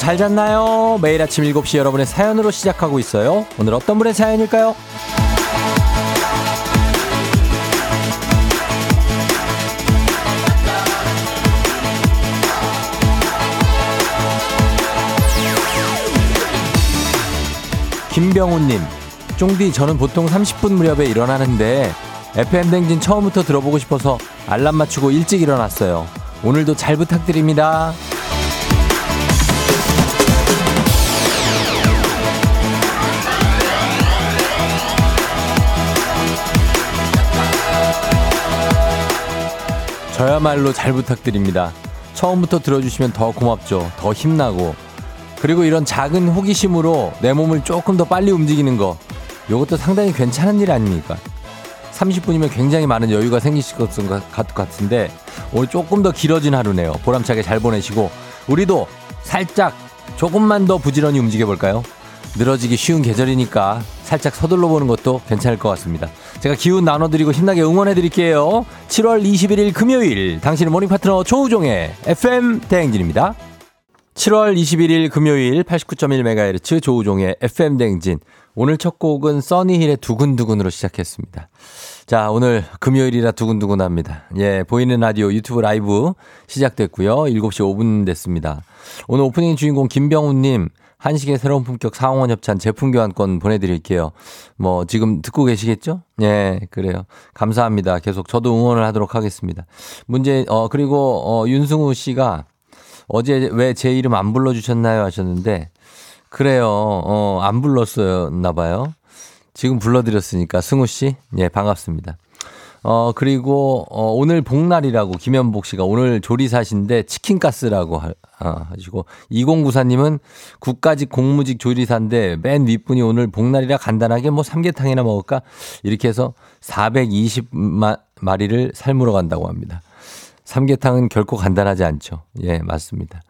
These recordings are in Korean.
잘 잤나요? 매일 아침 7시 여러분의 사연으로 시작하고 있어요. 오늘 어떤 분의 사연일까요? 김병훈님, 쫑디 저는 보통 30분 무렵에 일어나는데 FM 댕진 처음부터 들어보고 싶어서 알람 맞추고 일찍 일어났어요. 오늘도 잘 부탁드립니다. 저야말로 잘 부탁드립니다. 처음부터 들어주시면 더 고맙죠. 더 힘나고. 그리고 이런 작은 호기심으로 내 몸을 조금 더 빨리 움직이는 거. 이것도 상당히 괜찮은 일 아닙니까? 30분이면 굉장히 많은 여유가 생기실 것 같은데 오늘 조금 더 길어진 하루네요. 보람차게 잘 보내시고 우리도 살짝 조금만 더 부지런히 움직여 볼까요? 늘어지기 쉬운 계절이니까 살짝 서둘러 보는 것도 괜찮을 것 같습니다. 제가 기운 나눠드리고 힘나게 응원해드릴게요. 7월 21일 금요일 당신의 모닝 파트너 조우종의 FM 대행진입니다. 7월 21일 금요일 89.1MHz 조우종의 FM 대행진. 오늘 첫 곡은 써니힐의 두근두근으로 시작했습니다. 자, 오늘 금요일이라 두근두근합니다. 예, 보이는 라디오 유튜브 라이브 시작됐고요. 7시 5분 됐습니다. 오늘 오프닝 주인공 김병훈님 한식의 새로운 품격 상원 협찬 제품 교환권 보내드릴게요. 뭐 지금 듣고 계시겠죠? 예, 그래요. 감사합니다. 계속 저도 응원을 하도록 하겠습니다. 문제 어 그리고 어 윤승우 씨가 어제 왜 제 이름 안 불러주셨나요 하셨는데 그래요. 어 안 불렀었나 봐요. 지금 불러드렸으니까 승우 씨, 예 반갑습니다. 어, 그리고, 어, 오늘 복날이라고 김현복 씨가 오늘 조리사신데 치킨가스라고 하, 아, 하시고, 2094님은 국가직 공무직 조리사인데 맨 윗분이 오늘 복날이라 간단하게 뭐 삼계탕이나 먹을까? 이렇게 해서 420마리를 삶으러 간다고 합니다. 삼계탕은 결코 간단하지 않죠. 예, 맞습니다.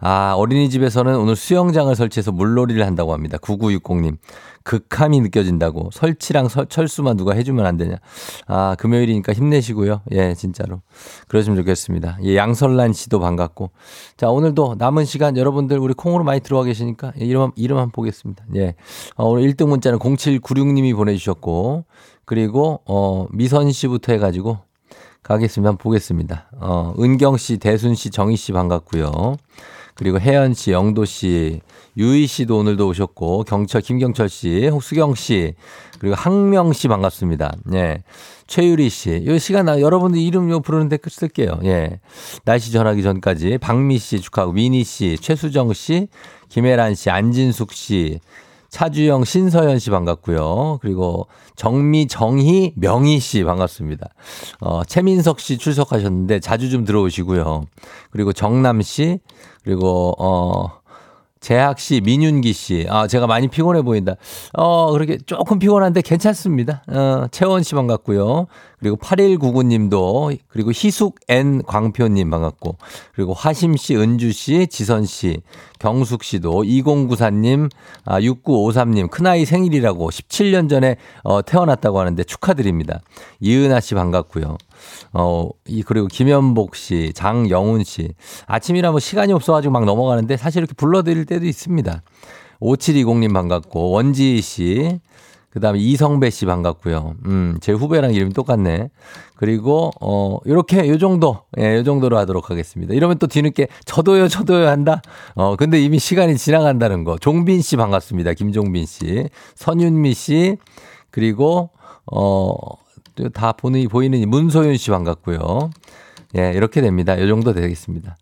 아, 어린이집에서는 오늘 수영장을 설치해서 물놀이를 한다고 합니다. 9960님. 극함이 느껴진다고. 설치랑 설, 철수만 누가 해주면 안 되냐. 아, 금요일이니까 힘내시고요. 예, 진짜로. 그러시면 좋겠습니다. 예, 양설란 씨도 반갑고. 자, 오늘도 남은 시간 여러분들 우리 콩으로 많이 들어와 계시니까 예, 이름, 이름 한번 보겠습니다. 예. 어, 오늘 1등 문자는 0796님이 보내주셨고. 그리고, 어, 미선 씨부터 해가지고 한번 보겠습니다. 어, 은경 씨, 대순 씨, 정희 씨 반갑고요. 그리고 혜연 씨, 영도 씨, 유희 씨도 오늘도 오셨고, 경철, 김경철 씨, 수경 씨, 그리고 항명 씨 반갑습니다. 예. 최유리 씨. 요 시간 나 여러분들 이름 요 부르는 댓글 쓸게요. 예. 날씨 전하기 전까지 박미 씨 축하하고 미니 씨, 최수정 씨, 김혜란 씨, 안진숙 씨, 차주영, 신서연 씨 반갑고요. 그리고 정미, 정희, 명희 씨 반갑습니다. 어, 최민석 씨 출석하셨는데 자주 좀 들어오시고요. 그리고 정남 씨, 그리고 어 재학 씨, 민윤기 씨. 아, 제가 많이 피곤해 보인다. 어, 그렇게 조금 피곤한데 괜찮습니다. 어, 채원 씨 반갑고요. 그리고 8199님도, 그리고 희숙 N 광표님 반갑고, 그리고 화심 씨, 은주 씨, 지선 씨, 경숙 씨도, 2094님, 아, 6953님, 큰아이 생일이라고 17년 전에 어, 태어났다고 하는데 축하드립니다. 이은아 씨 반갑고요. 어, 이, 그리고 김현복 씨, 장영훈 씨. 아침이라 뭐 시간이 없어가지고 막 넘어가는데 사실 이렇게 불러드릴 때도 있습니다. 5720님 반갑고, 원지희 씨. 그 다음에 이성배 씨 반갑고요. 음, 제 후배랑 이름이 똑같네. 그리고, 어, 요렇게, 요 정도, 예, 요 정도로 하도록 하겠습니다. 이러면 또 뒤늦게, 저도요, 저도요 한다? 어, 근데 이미 시간이 지나간다는 거. 종빈 씨 반갑습니다. 김종빈 씨. 선윤미 씨. 그리고, 어, 다 보는, 보이는 문소윤 씨 반갑고요. 예, 이렇게 됩니다. 요 정도 되겠습니다.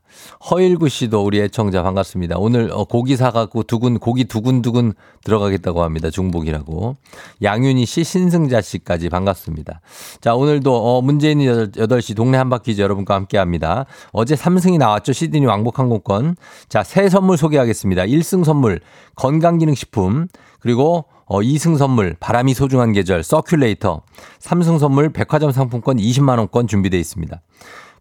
허일구 씨도 우리 애청자 반갑습니다. 오늘 어, 고기 사갖고 두근, 고기 두근두근 들어가겠다고 합니다. 중복이라고. 양윤희 씨, 신승자 씨까지 반갑습니다. 자, 오늘도 어, 문재인 8시 동네 한바퀴즈 여러분과 함께 합니다. 어제 3승이 나왔죠. 시드니 왕복 항공권. 자, 새 선물 소개하겠습니다. 1승 선물 건강기능식품. 그리고 어, 2승 선물 바람이 소중한 계절 서큘레이터. 3승 선물 백화점 상품권 20만 원권 준비되어 있습니다.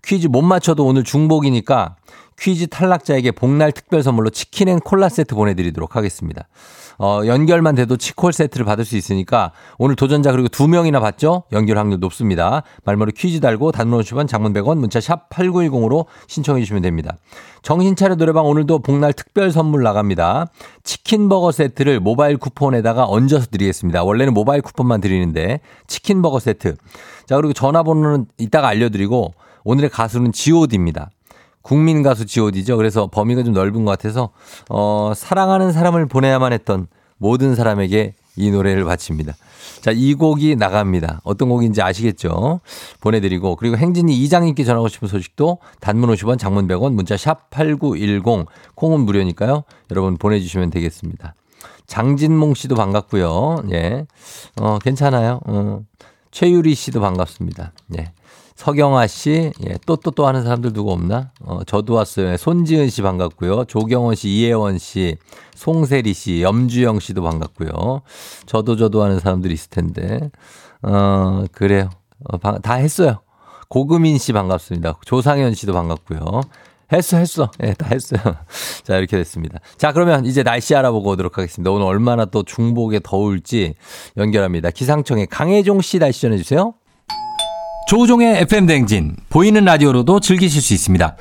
퀴즈 못 맞춰도 오늘 중복이니까 퀴즈 탈락자에게 복날 특별 선물로 치킨 and 콜라 세트 보내드리도록 하겠습니다. 어, 연결만 돼도 치콜 세트를 받을 수 있으니까 오늘 도전자 그리고 두 명이나 받죠? 연결 확률 높습니다. 말머리 퀴즈 달고 단문 50원 장문 100원 문자 샵 8910으로 신청해 주시면 됩니다. 정신차려 노래방 오늘도 복날 특별 선물 나갑니다. 치킨 버거 세트를 모바일 쿠폰에다가 얹어서 드리겠습니다. 원래는 모바일 쿠폰만 드리는데 치킨 버거 세트. 자, 그리고 전화번호는 이따가 알려드리고 오늘의 가수는 god입니다. 국민 가수 god죠. 그래서 범위가 좀 넓은 것 같아서 어, 사랑하는 사람을 보내야만 했던 모든 사람에게 이 노래를 바칩니다. 자, 이 곡이 나갑니다. 어떤 곡인지 아시겠죠? 보내드리고, 그리고 행진이 이장님께 전하고 싶은 소식도 단문 50원, 장문 100원, 문자 샵 8910, 콩은 무료니까요. 여러분 보내주시면 되겠습니다. 장진몽 씨도 반갑고요. 예. 어, 괜찮아요. 어. 최유리 씨도 반갑습니다. 예. 서경아 씨, 예, 또, 또, 또 하는 사람들 누구 없나? 어, 저도 왔어요. 손지은 씨 반갑고요. 조경원 씨, 이혜원 씨, 송세리 씨, 염주영 씨도 반갑고요. 저도 저도 하는 사람들이 있을 텐데. 어, 그래요. 어, 다 했어요. 고금인 씨 반갑습니다. 조상현 씨도 반갑고요. 했어, 했어. 예, 네, 다 했어요. 자, 이렇게 됐습니다. 자, 그러면 이제 날씨 알아보고 오도록 하겠습니다. 오늘 얼마나 또 중복에 더울지 연결합니다. 기상청에 강혜종 씨 날씨 전해주세요. 조우종의 FM 대행진 보이는 라디오로도 즐기실 수 있습니다.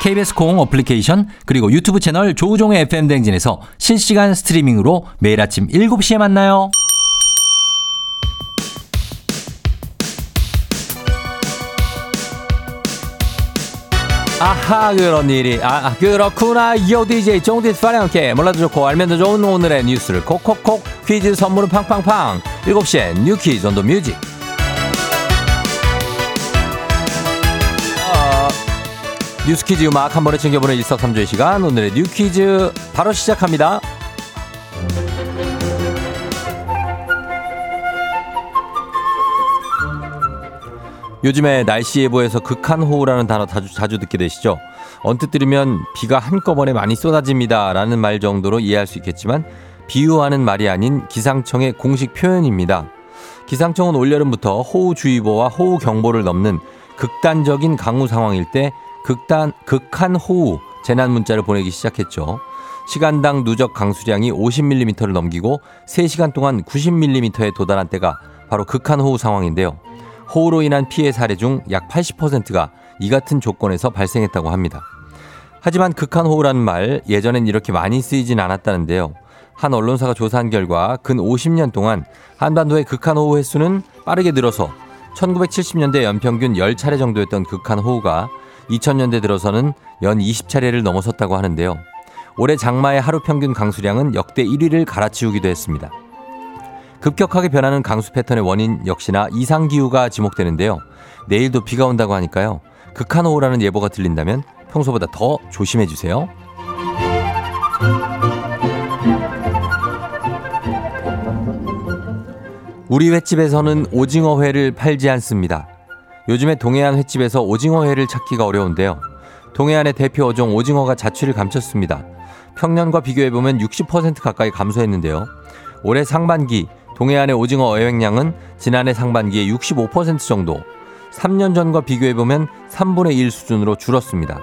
KBS 콩 어플리케이션 그리고 유튜브 채널 조우종의 FM 대행진에서 실시간 스트리밍으로 매일 아침 7시에 만나요. 아하 그런 일이. 아 그렇구나. 요 DJ 종디스 파량케 몰라도 좋고 알면 더 좋은 오늘의 뉴스를 콕콕콕 퀴즈 선물은 팡팡팡. 7시엔 뉴 퀴즈 on the 뮤직 뉴스퀴즈 음악 한 번에 챙겨보는 일석삼조의 시간 오늘의 뉴퀴즈 바로 시작합니다. 요즘에 날씨 예보에서 극한 호우라는 단어 자주, 자주 듣게 되시죠? 언뜻 들으면 비가 한꺼번에 많이 쏟아집니다. 라는 말 정도로 이해할 수 있겠지만 비유하는 말이 아닌 기상청의 공식 표현입니다. 기상청은 올여름부터 호우주의보와 호우경보를 넘는 극단적인 강우 상황일 때 극단, 극한 호우 재난 문자를 보내기 시작했죠. 시간당 누적 강수량이 50mm를 넘기고 3시간 동안 90mm에 도달한 때가 바로 극한 호우 상황인데요. 호우로 인한 피해 사례 중 약 80%가 이 같은 조건에서 발생했다고 합니다. 하지만 극한 호우라는 말 예전엔 이렇게 많이 쓰이진 않았다는데요. 한 언론사가 조사한 결과 근 50년 동안 한반도의 극한 호우 횟수는 빠르게 늘어서 1970년대 연평균 10차례 정도였던 극한 호우가 2000년대 들어서는 연 20차례를 넘어섰다고 하는데요. 올해 장마의 하루 평균 강수량은 역대 1위를 갈아치우기도 했습니다. 급격하게 변하는 강수 패턴의 원인 역시나 이상기후가 지목되는데요. 내일도 비가 온다고 하니까요. 극한호우라는 예보가 들린다면 평소보다 더 조심해 주세요. 우리 횟집에서는 오징어회를 팔지 않습니다. 요즘에 동해안 횟집에서 오징어회를 찾기가 어려운데요. 동해안의 대표 어종 오징어가 자취를 감췄습니다. 평년과 비교해보면 60% 가까이 감소했는데요. 올해 상반기 동해안의 오징어 어획량은 지난해 상반기에 65% 정도, 3년 전과 비교해보면 3분의 1 수준으로 줄었습니다.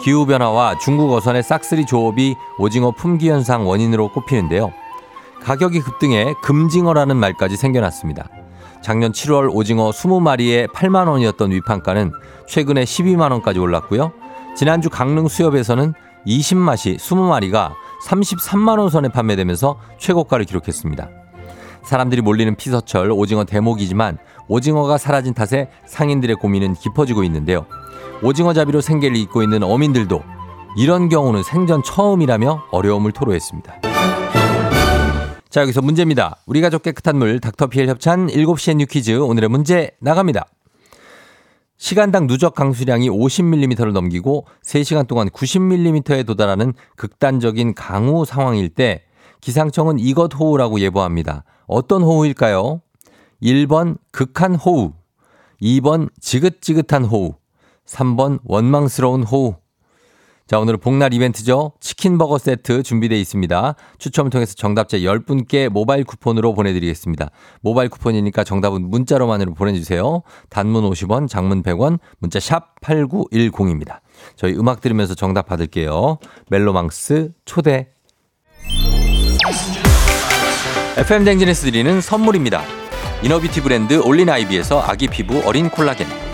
기후변화와 중국 어선의 싹쓸이 조업이 오징어 품귀 현상 원인으로 꼽히는데요. 가격이 급등해 금징어라는 말까지 생겨났습니다. 작년 7월 오징어 20마리에 8만 원이었던 위판가는 최근에 12만 원까지 올랐고요. 지난주 강릉 수협에서는 20마시 20마리가 33만 원 선에 판매되면서 최고가를 기록했습니다. 사람들이 몰리는 피서철 오징어 대목이지만 오징어가 사라진 탓에 상인들의 고민은 깊어지고 있는데요. 오징어 잡이로 생계를 잇고 있는 어민들도 이런 경우는 생전 처음이라며 어려움을 토로했습니다. 자, 여기서 문제입니다. 우리 가족 깨끗한 물 닥터피엘 협찬 7시엔 뉴 퀴즈 오늘의 문제 나갑니다. 시간당 누적 강수량이 50mm를 넘기고 3시간 동안 90mm에 도달하는 극단적인 강우 상황일 때 기상청은 이것 호우라고 예보합니다. 어떤 호우일까요? 1번 극한 호우, 2번 지긋지긋한 호우, 3번 원망스러운 호우. 자, 오늘은 복날 이벤트죠. 치킨버거 세트 준비되어 있습니다. 추첨을 통해서 정답자 10분께 모바일 쿠폰으로 보내드리겠습니다. 모바일 쿠폰이니까 정답은 문자로만으로 보내주세요. 단문 50원, 장문 100원, 문자 샵 8910입니다. 저희 음악 들으면서 정답 받을게요. 멜로망스 초대. FM 댕진에서 드리는 선물입니다. 이너비티 브랜드 올린 아이비에서 아기 피부 어린 콜라겐.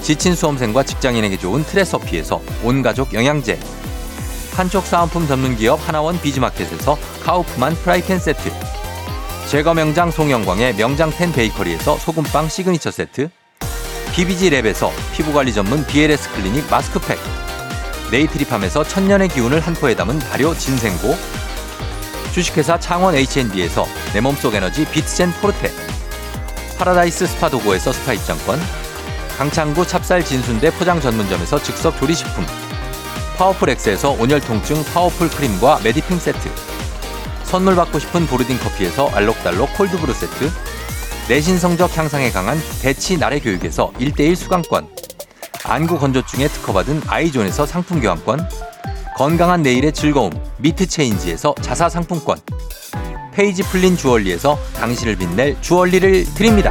지친 수험생과 직장인에게 좋은 트레서피에서 온가족 영양제. 판촉 사은품 전문 기업 하나원 비즈마켓에서 카우프만 프라이팬 세트. 제과 명장 송영광의 명장텐 베이커리에서 소금빵 시그니처 세트. BBG 랩에서 피부관리 전문 BLS 클리닉 마스크팩. 네이트리팜에서 천년의 기운을 한 포에 담은 발효 진생고. 주식회사 창원 H&B에서 내 몸속 에너지 비트젠 포르테. 파라다이스 스파 도고에서 스파 입장권 강창구 찹쌀 진순대 포장 전문점에서 즉석 조리식품. 파워풀 엑스에서 온열 통증 파워풀 크림과 메디핑 세트. 선물 받고 싶은 보르딘 커피에서 알록달록 콜드브루 세트. 내신 성적 향상에 강한 대치 나래 교육에서 1대1 수강권. 안구 건조증에 특허받은 아이존에서 상품 교환권. 건강한 내일의 즐거움 미트 체인지에서 자사 상품권. 페이지 풀린 주얼리에서 당신을 빛낼 주얼리를 드립니다.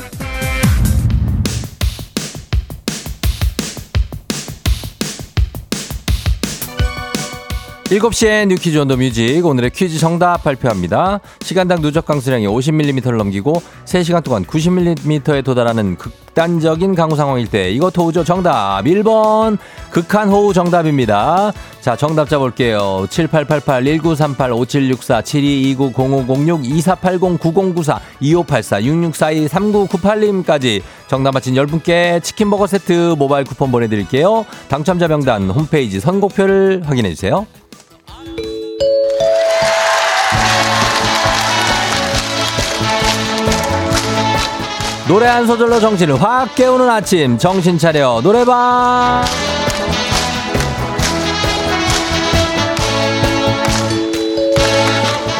7시에 뉴퀴즈 온더 뮤직 오늘의 퀴즈 정답 발표합니다. 시간당 누적 강수량이 50mm를 넘기고 3시간 동안 90mm에 도달하는 극단적인 강우 상황일 때 이것 호우죠 정답 1번 극한 호우 정답입니다. 자 정답자 볼게요. 7888-1938-5764-7220-0506-2480-9094-2642-3998님까지 정답 맞힌 10분께 치킨버거 세트 모바일 쿠폰 보내드릴게요. 당첨자 명단 홈페이지 선곡표를 확인해주세요. 노래 한 소절로 정신을 확 깨우는 아침 정신 차려 노래방.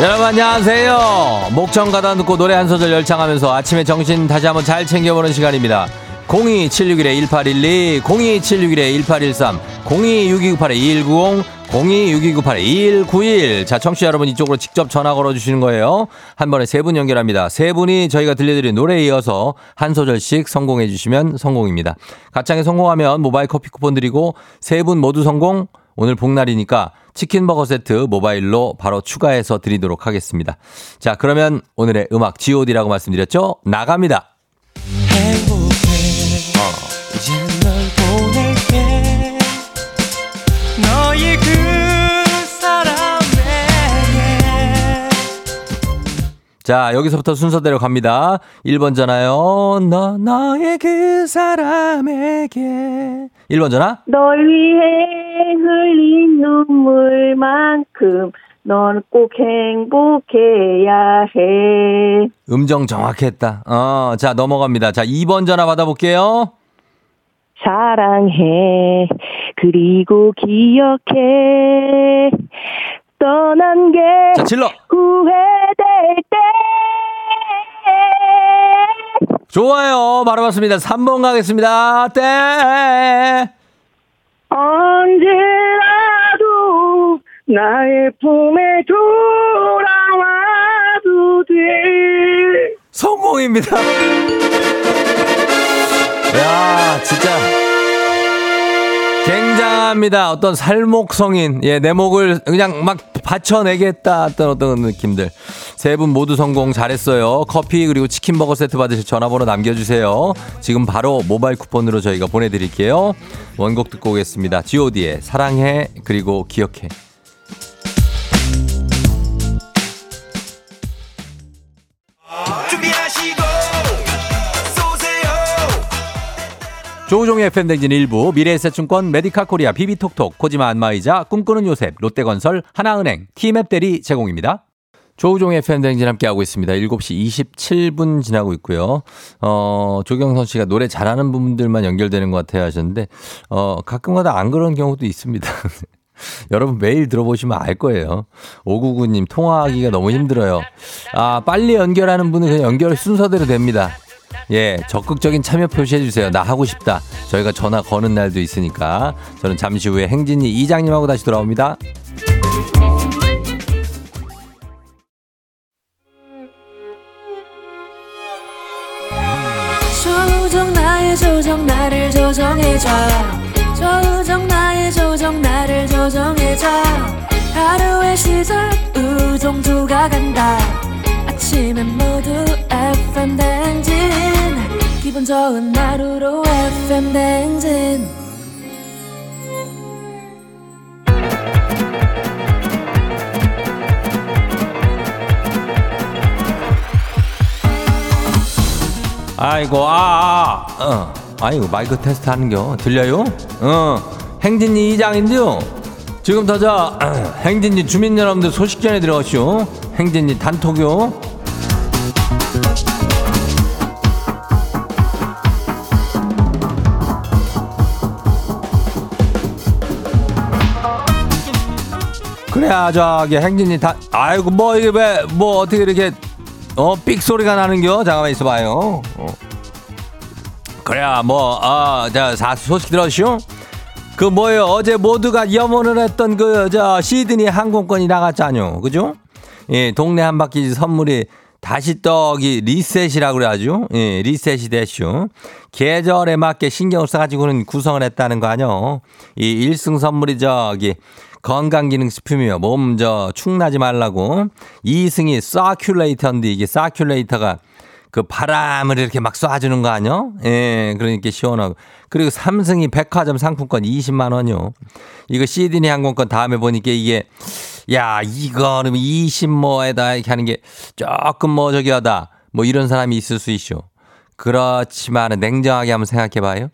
여러분 안녕하세요. 목청 가다 듣고 노래 한 소절 열창하면서 아침에 정신 다시 한번 잘 챙겨보는 시간입니다. 02761-1812 02761-1813 026298-2190 026298-2191. 자, 청취자 여러분 이쪽으로 직접 전화 걸어주시는 거예요. 한 번에 세 분 연결합니다. 세 분이 저희가 들려드린 노래에 이어서 한 소절씩 성공해 주시면 성공입니다. 가창에 성공하면 모바일 커피 쿠폰 드리고 세 분 모두 성공 오늘 복날이니까 치킨 버거 세트 모바일로 바로 추가해서 드리도록 하겠습니다. 자, 그러면 오늘의 음악 god라고 말씀드렸죠? 나갑니다. 자, 여기서부터 순서대로 갑니다. 1번 전화요. 너, 너의 그 사람에게. 1번 전화. 널 위해 흘린 눈물만큼 넌 꼭 행복해야 해. 음정 정확했다. 어, 자, 넘어갑니다. 자, 2번 전화 받아볼게요. 사랑해. 그리고 기억해. 떠난 게 자, 질러. 후회될 때 좋아요. 바로 맞습니다. 3번 가겠습니다. 때. 언제라도 나의 품에 돌아와도 돼. 성공입니다. 야, 진짜. 굉장합니다. 어떤 살목 성인, 예, 내 목을 그냥 막 받쳐내겠다. 어떤 어떤 느낌들. 세 분 모두 성공 잘했어요. 커피 그리고 치킨 버거 세트 받으실 전화번호 남겨주세요. 지금 바로 모바일 쿠폰으로 저희가 보내드릴게요. 원곡 듣고 오겠습니다. god의 사랑해 그리고 기억해. 조우종의 FM댕진 일부 미래에셋증권 메디카 코리아 비비톡톡 코지마 안마의자 꿈꾸는 요셉 롯데건설 하나은행 티맵 대리 제공입니다. 조우종의 FM댕진 함께하고 있습니다. 7시 27분 지나고 있고요. 어, 조경선 씨가 노래 잘하는 분들만 연결되는 것 같아요 하셨는데 어, 가끔가다 안 그런 경우도 있습니다. 여러분 매일 들어보시면 알 거예요. 599님 통화하기가 너무 힘들어요. 아 빨리 연결하는 분은 그냥 연결 순서대로 됩니다. 예, 적극적인 참여 표시해 주세요. 나 하고 싶다. 저희가 전화 거는 날도 있으니까. 저는 잠시 후에 행진이 이장님하고 다시 돌아옵니다. 조정 나의 조정 나를 조정해줘 조정 나의 조정 나를 조정해줘 하루의 시절 우정조가 간다 아침엔 모두 FM 댕진 기분 좋은 하루로 FM 댕진 아이고, 아, 아, 어. 아이고, 마이크 테스트 하는겨. 들려요? 어. 행진이 이장인데요. 지금 더자 행진이 주민 여러분들 소식 전해 들어가시오. 행진이 단톡요. 그래야 저기 행진이 다 아이고 뭐 이게 왜 뭐 어떻게 이렇게 어 삑 소리가 나는겨? 잠깐만 있어봐요. 어. 그래야 뭐아자 소식 들었슈 그 뭐예요? 어제 모두가 염원을 했던 그 저 시드니 항공권이 나갔잖요. 그죠? 예 동네 한 바퀴 선물이 다시 떡이 리셋이라고 그래가지고 예 리셋이 됐슈. 계절에 맞게 신경을 써가지고는 구성을 했다는 거 아뇨 이 1승 선물이 저기 건강기능식품이며 몸 저 축나지 말라고 2승이 사큘레이터인데 이게 사큘레이터가 그 바람을 이렇게 막 쏴주는 거 아니요? 예, 그러니까 시원하고. 그리고 삼승이 백화점 상품권 20만 원이요. 이거 시드니 항공권 다음에 보니까 이게 야 이거는 20뭐에다 이렇게 하는 게 조금 뭐 저기 하다 뭐 이런 사람이 있을 수 있죠. 그렇지만 냉정하게 한번 생각해 봐요.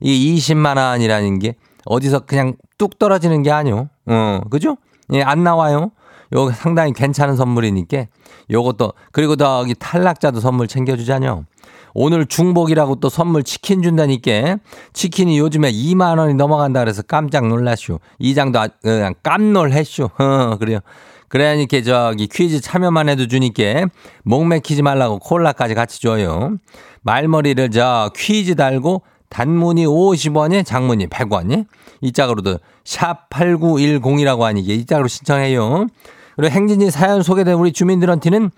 이 20만 원이라는 게 어디서 그냥 뚝 떨어지는 게 아니요. 어, 그죠? 예, 안 나와요. 요거 상당히 괜찮은 선물이니까 요것도 그리고 저기 탈락자도 선물 챙겨주자뇨. 오늘 중복이라고 또 선물 치킨 준다니까 치킨이 요즘에 2만 원이 넘어간다 그래서 깜짝 놀랐슈. 이 장도 아, 그냥 깜놀했슈. 어, 그래요. 그러니까 저기 퀴즈 참여만 해도 주니까 목 맥히지 말라고 콜라까지 같이 줘요. 말머리를 저 퀴즈 달고 단문이 50원에 장문이 100원이 이 짝으로도 샵 8910이라고 하니까 이 짝으로 신청해요. 그리고 행진이 사연 소개된 우리 주민들한테는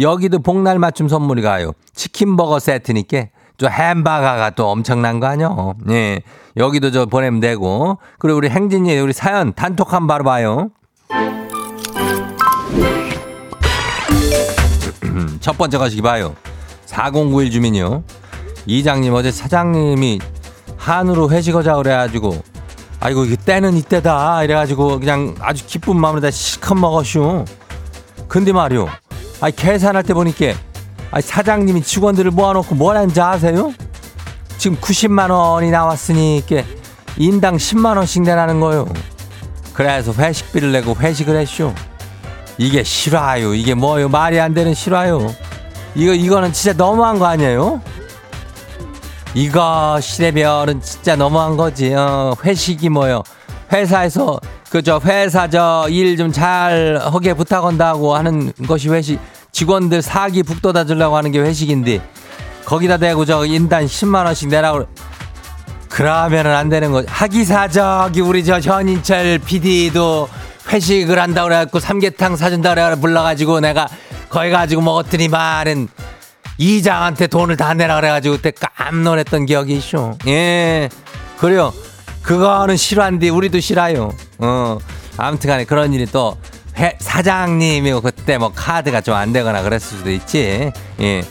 여기도 복날 맞춤 선물이 가요. 치킨버거 세트니까 저 햄버거가 또 엄청난 거 아니요? 예. 여기도 저 보내면 되고. 그리고 우리 행진이 우리 사연 단톡 한번 바로 봐요. 첫 번째 가시기 봐요. 4091 주민이요. 이장님 어제 사장님이 한우로 회식하자 그래가지고 아이고 이게 때는 이때다 이래가지고 그냥 아주 기쁜 마음으로 다 실컷 먹었슈. 근데 말이요. 아이 계산할 때 보니까 아이 사장님이 직원들을 모아놓고 뭘 하는지 아세요? 지금 90만 원이 나왔으니까 인당 10만 원씩 내라는 거요. 그래서 회식비를 내고 회식을 했쇼. 이게 실화요. 이게 뭐요? 말이 안 되는 실화요. 이거 이거는 진짜 너무한 거 아니에요? 이거 시대별은 진짜 너무한 거지. 어, 회식이 뭐요? 회사에서 그 저 회사 저 일 좀 잘 하게 부탁한다고 하는 것이 회식. 직원들 사기 북돋아 주려고 하는 게 회식인데 거기다 대고 저 인단 10만 원씩 내라고 그러면은 안 되는 거지. 하기사 저기 우리 저 현인철 PD도 회식을 한다고 그래갖고 삼계탕 사준다 그래 불러가지고 내가 거기 가지고 먹었더니 말은 이장한테 돈을 다 내라 그래가지고 그때 깜놀했던 기억이 있쇼. 예. 그래요. 그거는 싫어한디 우리도 싫어요. 어. 아무튼 간에 그런 일이 또 회, 사장님이고 그때 뭐 카드가 좀 안 되거나 그랬을 수도 있지. 예.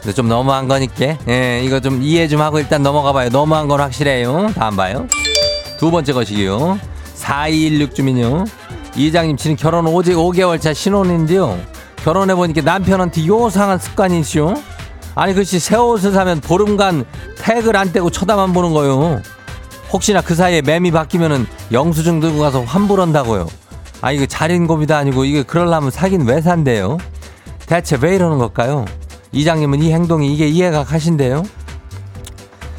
근데 좀 너무한 거니까. 예, 이거 좀 이해 좀 하고 일단 넘어가 봐요. 너무한 건 확실해요. 다음 봐요. 두 번째 것이기요. 4216 주민요. 이장님 지금 결혼 오직 5개월 차 신혼인데요. 결혼해보니까 남편한테 요상한 습관이 있죠. 아니, 글쎄, 새 옷을 사면 보름간 태그를 안 떼고 쳐다만 보는 거요. 혹시나 그 사이에 매미 바뀌면은 영수증 들고 가서 환불한다고요. 아, 이거 자린고비도 아니고 이게 그럴라면 사긴 왜 산대요? 대체 왜 이러는 걸까요? 이장님은 이 행동이 이게 이해가 가신대요?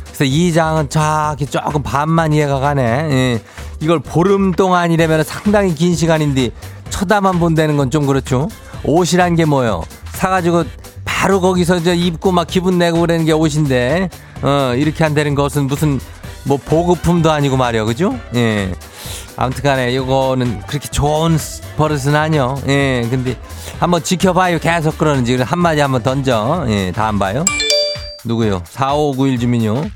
그래서 이장은 저기 조금 반만 이해가 가네. 예. 이걸 보름 동안이라면 상당히 긴 시간인데 쳐다만 본다는 건 좀 그렇죠. 옷이란 게 뭐요? 사가지고 바로 거기서 이제 입고 막 기분 내고 그러는 게 옷인데 어 이렇게 한다는 것은 무슨 뭐 보급품도 아니고 말이야 그죠? 예. 아무튼 간에 이거는 그렇게 좋은 버릇은 아니요. 예. 근데 한번 지켜봐요. 계속 그러는지 한마디 한번 던져. 예. 다 안 봐요. 누구요? 4591 주민요.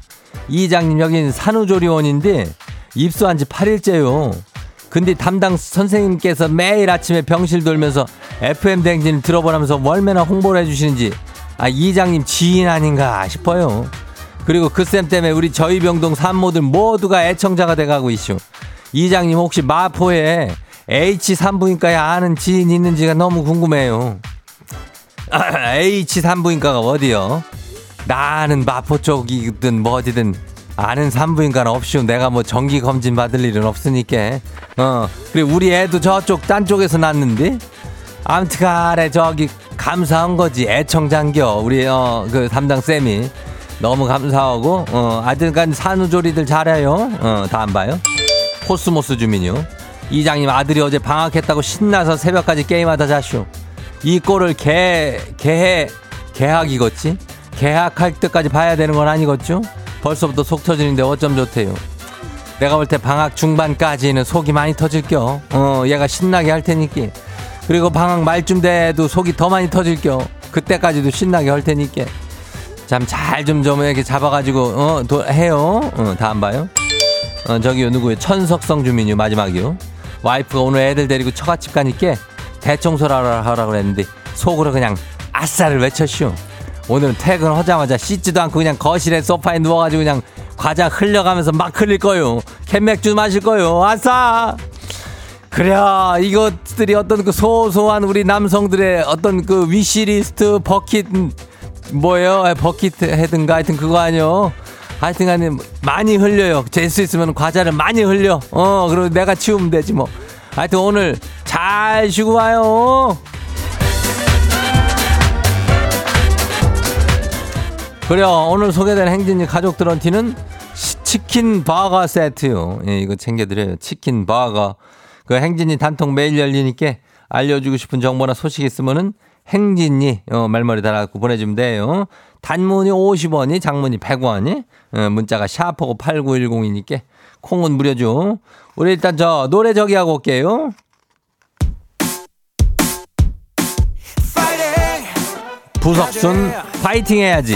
이장님 여기는 산후조리원인데 입소한 지 8일째요. 근데 담당 선생님께서 매일 아침에 병실 돌면서 FM 댕진을 들어보라면서 얼마나 홍보를 해주시는지 아 이장님 지인 아닌가 싶어요. 그리고 그 쌤 때문에 우리 저희 병동 산모들 모두가 애청자가 돼가고 있슈. 이장님 혹시 마포에 H 산부인과에 아는 지인 있는지가 너무 궁금해요. H 산부인과가 어디요? 나는 마포 쪽이든 뭐 어디든 아는 산부인과는 없슈. 내가 뭐 정기 검진 받을 일은 없으니까. 어. 그리고 우리 애도 저쪽 딴 쪽에서 났는데. 아무튼간에 저기 감사한 거지. 애청장겨. 우리 어 그 담당 쌤이 너무 감사하고 어 아직간 산후조리들 잘해요. 어다 안 봐요. 코스모스 주민요. 이장님 아들이 어제 방학했다고 신나서 새벽까지 게임하다 자쇼. 이 꼴을 개, 개해, 개학이겠지? 개학할 때까지 봐야 되는 건 아니겠죠? 벌써부터 속 터지는데 어쩜 좋대요. 내가 볼 때 방학 중반까지는 속이 많이 터질겨. 어, 얘가 신나게 할 테니까. 그리고 방학 말쯤 돼도 속이 더 많이 터질겨. 그때까지도 신나게 할 테니까. 참 잘 좀 좀 이렇게 잡아가지고, 어, 도, 해요. 어, 다 안 봐요? 어, 저기요, 누구요? 천석성 주민요, 마지막이요. 와이프가 오늘 애들 데리고 처갓집 가니까 대청소를 하라, 하라고 그랬는데 속으로 그냥 아싸를 외쳤슈. 오늘은 퇴근하자마자 씻지도 않고 그냥 거실에 소파에 누워가지고 그냥 과자 흘려가면서 막 흘릴 거요. 캔맥주 마실 거요. 아싸! 그래, 이것들이 어떤 그 소소한 우리 남성들의 어떤 그 위시리스트 버킷, 뭐예요? 아, 버킷 헤든가 하여튼 그거 아니요. 하여튼 간에 많이 흘려요. 될 수 있으면 과자를 많이 흘려. 어, 그리고 내가 치우면 되지 뭐. 하여튼 오늘 잘 쉬고 와요. 그래요. 오늘 소개된 행진이 가족들한테는 시- 치킨 버거 세트요. 예, 이거 챙겨드려요. 치킨 버거. 그 행진이 단통 매일 열리니까 알려주고 싶은 정보나 소식 있으면은 행진이 어, 말머리 달아갖고 보내주면 돼요. 단문이 50원이, 장문이 100원이, 어, 문자가 샤프고 8910이니까 콩은 무료죠. 우리 일단 저 노래 저기 하고 올게요. 부석순 파이팅 해야지.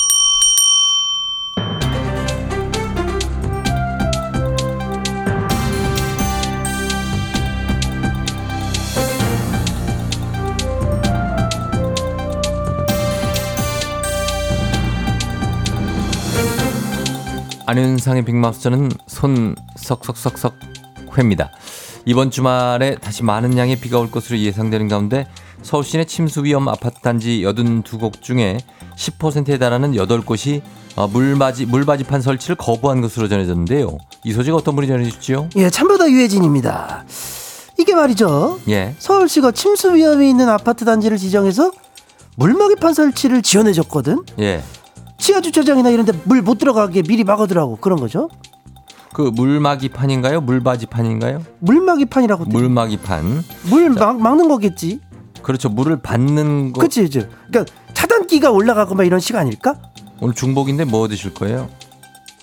안윤상의 빅마우스는 손 석석석석 회입니다. 이번 주말에 다시 많은 양의 비가 올 것으로 예상되는 가운데 서울 시내 침수 위험 아파트 단지 82곳 중에 10%에 달하는 8곳이 어, 물바지, 물바지판 설치를 거부한 것으로 전해졌는데요. 이 소식 어떤 분이 전해주시죠? 예, 참보다 유해진입니다. 이게 말이죠. 예. 서울시가 침수 위험이 있는 아파트 단지를 지정해서 물먹이판 설치를 지원해줬거든. 예. 지하 주차장이나 이런데 물 못 들어가게 미리 막아두라고 그런 거죠. 그 물막이판인가요? 물바지판인가요? 물막이판이라고 돼. 물막이판. 물 막, 막는 거겠지. 그렇죠. 물을 받는 거. 그치, 그치. 그러니까 차단기가 올라가고 막 이런 식 아닐까? 오늘 중복인데 뭐 드실 거예요?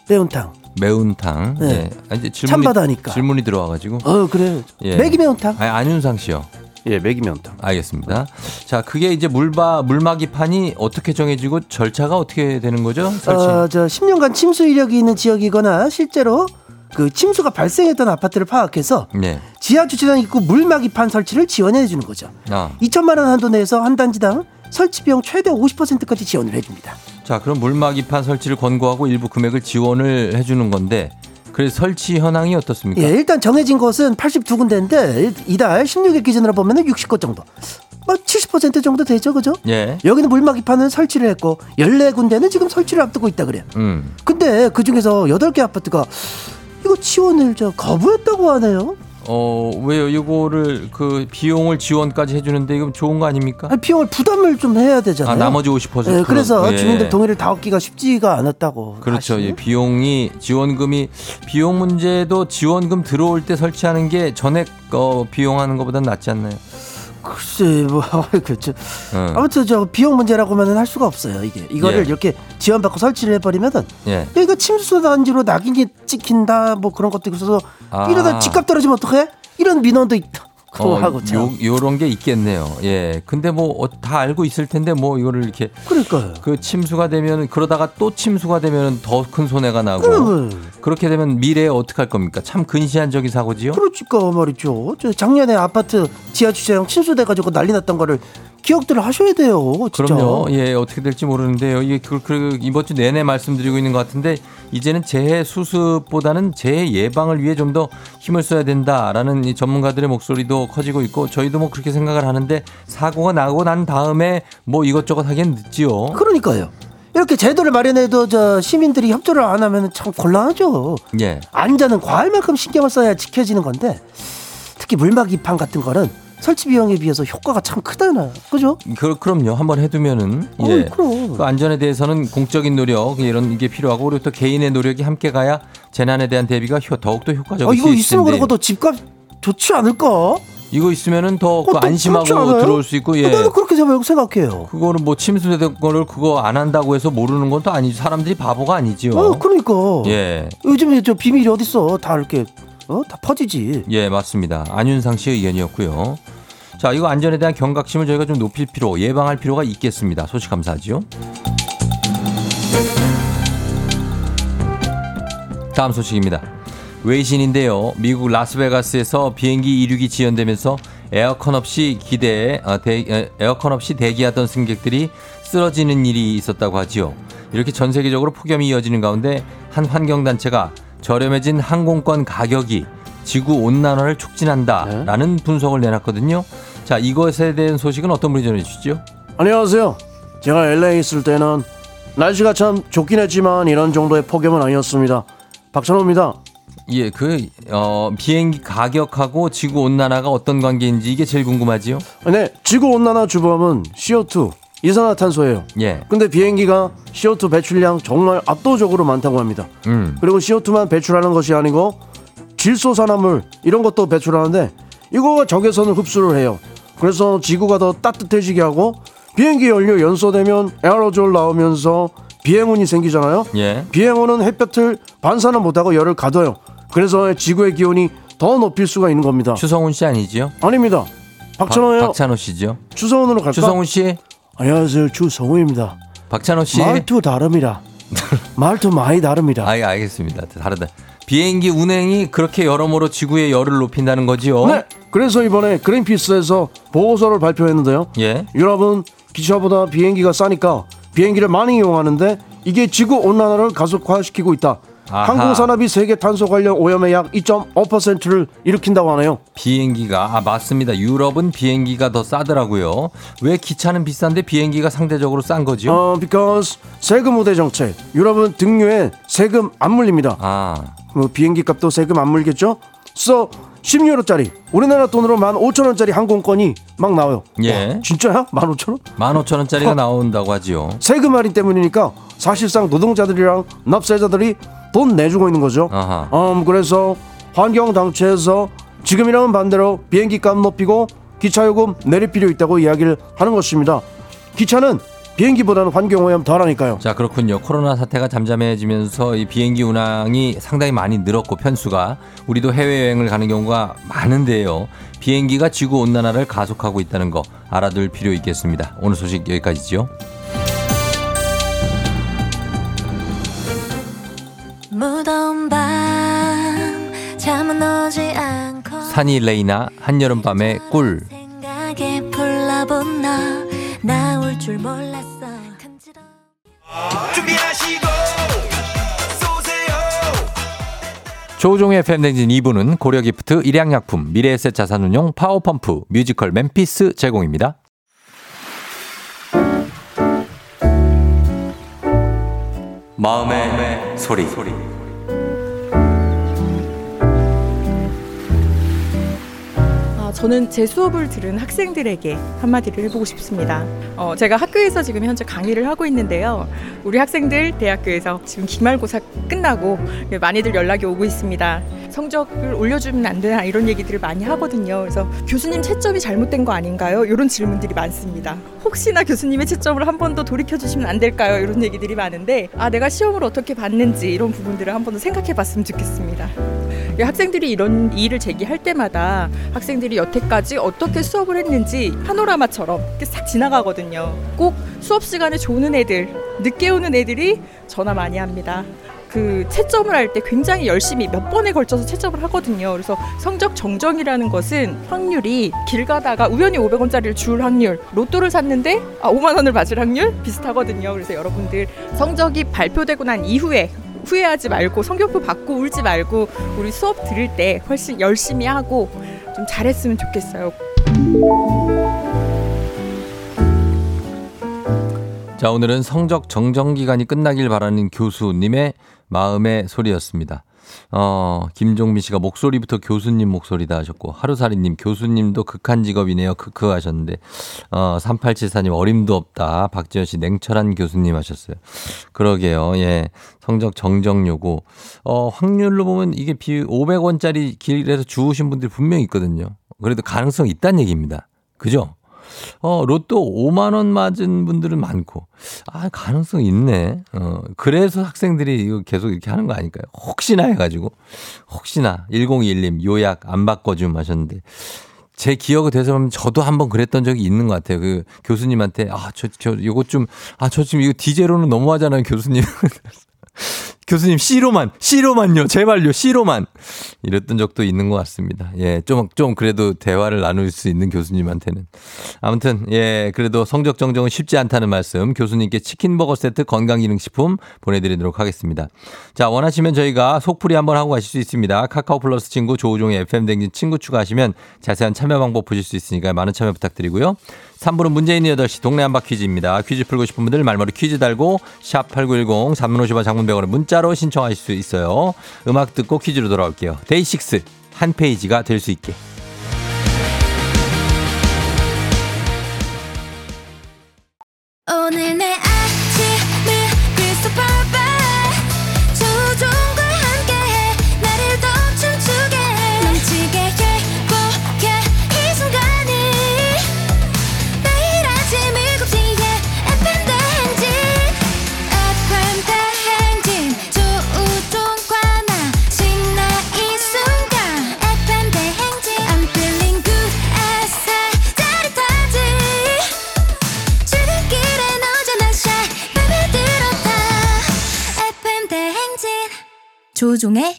매운탕. 매운탕. 네. 예. 아, 이제 질문이 찬바다니까. 질문이 들어와가지고. 어, 그래. 예. 매기 매운탕. 아, 안윤상 씨요. 예, 매기 매운탕. 알겠습니다. 자, 그게 이제 물바 물막이판이 어떻게 정해지고 절차가 어떻게 되는 거죠? 설치. 어, 저 10년간 침수 이력이 있는 지역이거나 실제로 그 침수가 발생했던 아파트를 파악해서 네. 지하 주차장 입구 물막이판 설치를 지원해 주는 거죠. 아. 2천만 원 한도 내에서 한 단지당 설치 비용 최대 50%까지 지원을 해 줍니다. 자, 그럼 물막이판 설치를 권고하고 일부 금액을 지원을 해주는 건데, 그래서 설치 현황이 어떻습니까? 예, 일단 정해진 곳은 82군데인데 이달 16일 기준으로 보면 60곳 정도. 뭐70% 정도 되죠, 그죠? 예. 여기는 물막이판은 설치를 했고 14군데는 지금 설치를 앞두고 있다 그래요. 음. 근데 그 중에서 8개 아파트가 이거 지원을 저 거부했다고 하네요. 어, 왜요? 이거를 그 비용을 지원까지 해주는데 이건 좋은 거 아닙니까? 아니, 비용을 부담을 좀 해야 되잖아요. 아, 나머지 50%. 예, 그래서 예. 주민들 동의를 다 얻기가 쉽지가 않았다고. 그렇죠. 예, 비용이 지원금이 비용 문제도 지원금 들어올 때 설치하는 게 전액 어, 비용하는 것보다 낫지 않나요? 글쎄 뭐 그렇죠. 응. 아무튼 저 비용 문제라고만은 할 수가 없어요. 이게 이거를 예. 이렇게 지원받고 설치를 해버리면은 예. 이거 침수 단지로 낙인이 찍힌다 뭐 그런 것도 있어서 아. 이러다 집값 떨어지면 어떡해? 이런 민원도 있 고 하고 참. 요, 요런 게 있겠네요. 예. 근데 뭐 다 알고 있을 텐데 뭐 이거를 이렇게 그러니까요. 그 침수가 되면 그러다가 또 침수가 되면 더 큰 손해가 나고 그러면 그렇게 되면 미래에 어떻게 할 겁니까? 참 근시안적인 사고지요. 그렇지까 말이죠. 저 작년에 아파트 지하 주차장 침수돼 가지고 난리 났던 거를 기억들을 하셔야 돼요. 진짜. 그럼요. 예, 어떻게 될지 모르는데요. 이게 그, 그 이번 주 내내 말씀드리고 있는 것 같은데 이제는 재해 수습보다는 재해 예방을 위해 좀 더 힘을 써야 된다라는 이 전문가들의 목소리도 커지고 있고 저희도 뭐 그렇게 생각을 하는데 사고가 나고 난 다음에 뭐 이것저것 하기엔 늦지요. 그러니까요. 이렇게 제도를 마련해도 저 시민들이 협조를 안 하면 참 곤란하죠. 예. 안전은 과할 만큼 신경을 써야 지켜지는 건데 특히 물막이판 같은 거는 설치 비용에 비해서 효과가 참 크다나 그죠? 그, 그럼요. 한번 해두면은 어, 예. 그럼. 그 안전에 대해서는 공적인 노력 이런 게 필요하고 그리고 또 개인의 노력이 함께 가야 재난에 대한 대비가 효, 더욱더 효과적일 어, 수 이거 있으면 텐데 그러고 또 집값 좋지 않을까? 이거 있으면은 더 어, 그또 안심하고? 들어올 수 있고 어, 예. 나는 그렇게 생각- 생각해요. 그거는 뭐 침수된 거를 그거 안 한다고 해서 모르는 건 또 아니지. 사람들이 바보가 아니지요. 어, 그러니까. 예. 요즘에 저 비밀이 어딨어. 다 이렇게, 어? 다 퍼지지. 예, 맞습니다. 안윤상 씨의 의견이었고요. 자, 이거 안전에 대한 경각심을 저희가 좀 높일 필요, 예방할 필요가 있겠습니다. 소식 감사하지요. 다음 소식입니다. 외신인데요. 미국 라스베가스에서 비행기 이륙이 지연되면서 에어컨 없이 기대에 아, 에어컨 없이 대기하던 승객들이 쓰러지는 일이 있었다고 하지요. 이렇게 전 세계적으로 폭염이 이어지는 가운데 한 환경단체가 저렴해진 항공권 가격이 지구 온난화를 촉진한다라는 분석을 내놨거든요. 자, 이것에 대한 소식은 어떤 분이 전해 주시죠? 안녕하세요. 제가 LA에 있을 때는 날씨가 참 좋긴 했지만 이런 정도의 폭염은 아니었습니다. 박찬호입니다. 예, 그 어, 비행기 가격하고 지구 온난화가 어떤 관계인지 이게 제일 궁금하지요? 네, 지구 온난화 주범은 CO2 이산화탄소예요. 예, 근데 비행기가 CO2 배출량 정말 압도적으로 많다고 합니다. 음, 그리고 CO2만 배출하는 것이 아니고 질소산화물 이런 것도 배출하는데 이거가 적외선을 흡수를 해요. 그래서 지구가 더 따뜻해지게 하고 비행기 연료 연소되면 에어로졸 나오면서 비행운이 생기잖아요. 예, 비행운은 햇볕을 반사는 못하고 열을 가둬요. 그래서 지구의 기온이 더 높일 수가 있는 겁니다. 추성훈 씨 아니지요? 아닙니다. 박찬호예요. 박찬호 씨죠? 추성훈으로 갈까? 추성훈 씨, 안녕하세요. 추성훈입니다. 박찬호 씨. 말투 다릅니다. 말투 많이 다릅니다. 아, 예, 알겠습니다. 다르다. 비행기 운행이 그렇게 여러모로 지구의 열을 높인다는 거지요? 네. 그래서 이번에 그린피스에서 보고서를 발표했는데요. 예. 유럽은 기차보다 비행기가 싸니까 비행기를 많이 이용하는데 이게 지구 온난화를 가속화시키고 있다. 아하. 항공산업이 세계 탄소 관련 오염의 약 2.5%를 일으킨다고 하네요. 비행기가 아 맞습니다. 유럽은 비행기가 더 싸더라고요. 왜 기차는 비싼데 비행기가 상대적으로 싼 거죠? 어, because 세금 우대 정책. 유럽은 등유에 세금 안 물립니다. 아, 뭐 비행기 값도 세금 안 물겠죠? so 10유로짜리 우리나라 돈으로 15,000원짜리 항공권이 막 나와요. 예. 와, 진짜야? 15,000원? 15,000원짜리가 나온다고 하지요. 세금 할인 때문이니까 사실상 노동자들이랑 납세자들이 돈 내주고 있는 거죠. 아하. 음, 그래서 환경 단체에서 지금이랑은 반대로 비행기 값 높이고 기차 요금 내릴 필요 있다고 이야기를 하는 것입니다. 기차는 비행기보다는 환경 오염 덜하니까요. 자 그렇군요. 코로나 사태가 잠잠해지면서 이 비행기 운항이 상당히 많이 늘었고 편수가 우리도 해외 여행을 가는 경우가 많은데요. 비행기가 지구 온난화를 가속하고 있다는 거 알아둘 필요 있겠습니다. 오늘 소식 여기까지죠. 무더운 밤 잠은 오지 않고 산이 레이나 한여름밤의 꿀. 줄 몰랐어 준비하시고 조우종의 FM 대행진 2부는 고려기프트, 일양약품, 미래에셋 자산운용, 파워펌프, 뮤지컬 멤피스 제공입니다. 마음의, 소리. 아, 저는 제 수업을 들은 학생들에게 한마디를 해보고 싶습니다. 어, 제가 학교에서 지금 현재 강의를 하고 있는데요. 우리 학생들 대학교에서 지금 기말고사 끝나고 많이들 연락이 오고 있습니다. 성적을 올려주면 안 되나 이런 얘기들을 많이 하거든요. 그래서 교수님 채점이 잘못된 거 아닌가요? 이런 질문들이 많습니다. 혹시나 교수님의 채점을 한 번 더 돌이켜 주시면 안 될까요? 이런 얘기들이 많은데 아 내가 시험을 어떻게 봤는지 이런 부분들을 한 번 더 생각해 봤으면 좋겠습니다. 예, 학생들이 이런 이의를 제기할 때마다 학생들이 여태까지 어떻게 수업을 했는지 파노라마처럼 이렇게 싹 지나가거든요. 꼭 수업 시간에 조는 애들, 늦게 오는 애들이 전화 많이 합니다. 그 채점을 할 때 굉장히 열심히 몇 번에 걸쳐서 채점을 하거든요. 그래서 성적 정정이라는 것은 확률이 길 가다가 우연히 500원짜리를 줄 확률, 로또를 샀는데 아, 5만 원을 맞을 확률 비슷하거든요. 그래서 여러분들 성적이 발표되고 난 이후에 후회하지 말고 성적표 받고 울지 말고 우리 수업 들을 때 훨씬 열심히 하고 좀 잘했으면 좋겠어요. 자, 오늘은 성적 정정 기간이 끝나길 바라는 교수님의 마음의 소리였습니다. 어, 김종민 씨가 목소리부터 교수님 목소리다 하셨고, 하루살이님, 교수님도 극한 직업이네요. 크크 하셨는데, 어, 3874님, 어림도 없다. 박지현 씨, 냉철한 교수님 하셨어요. 그러게요. 예. 성적 정정 요구. 어, 확률로 보면 이게 비 500원짜리 길에서 주우신 분들이 분명히 있거든요. 그래도 가능성 있다는 얘기입니다. 그죠? 어, 로또 5만원 맞은 분들은 많고, 아, 가능성 있네. 어, 그래서 학생들이 이거 계속 이렇게 하는 거 아닐까요? 혹시나 해가지고, 혹시나, 1021님, 요약 안 바꿔줌 하셨는데, 제 기억을 되살아보면 저도 한번 그랬던 적이 있는 것 같아요. 그 교수님한테, 아, 저, 저, 요거 좀, 아, 저 지금 이거 디제로는 너무하잖아요, 교수님. 교수님 C로만 C로만요 제발요 C로만 이랬던 적도 있는 것 같습니다. 예, 좀좀 그래도 대화를 나눌 수 있는 교수님한테는 아무튼 예 그래도 성적 정정은 쉽지 않다는 말씀 교수님께 치킨 버거 세트 건강기능식품 보내드리도록 하겠습니다. 자 원하시면 저희가 속풀이 한번 하고 가실 수 있습니다. 카카오 플러스 친구 조우종의 FM 댕진 친구 추가하시면 자세한 참여 방법 보실 수 있으니까 많은 참여 부탁드리고요. 3부는 문제 있는 8시 동네 한바 퀴즈입니다. 퀴즈 풀고 싶은 분들 말머리 퀴즈 달고 샵 8910 단문 50원 장문 100원을 문자 로 신청하실 수 있어요. 음악 듣고 퀴즈로 돌아올게요. 데이식스 한 페이지가 될 수 있게.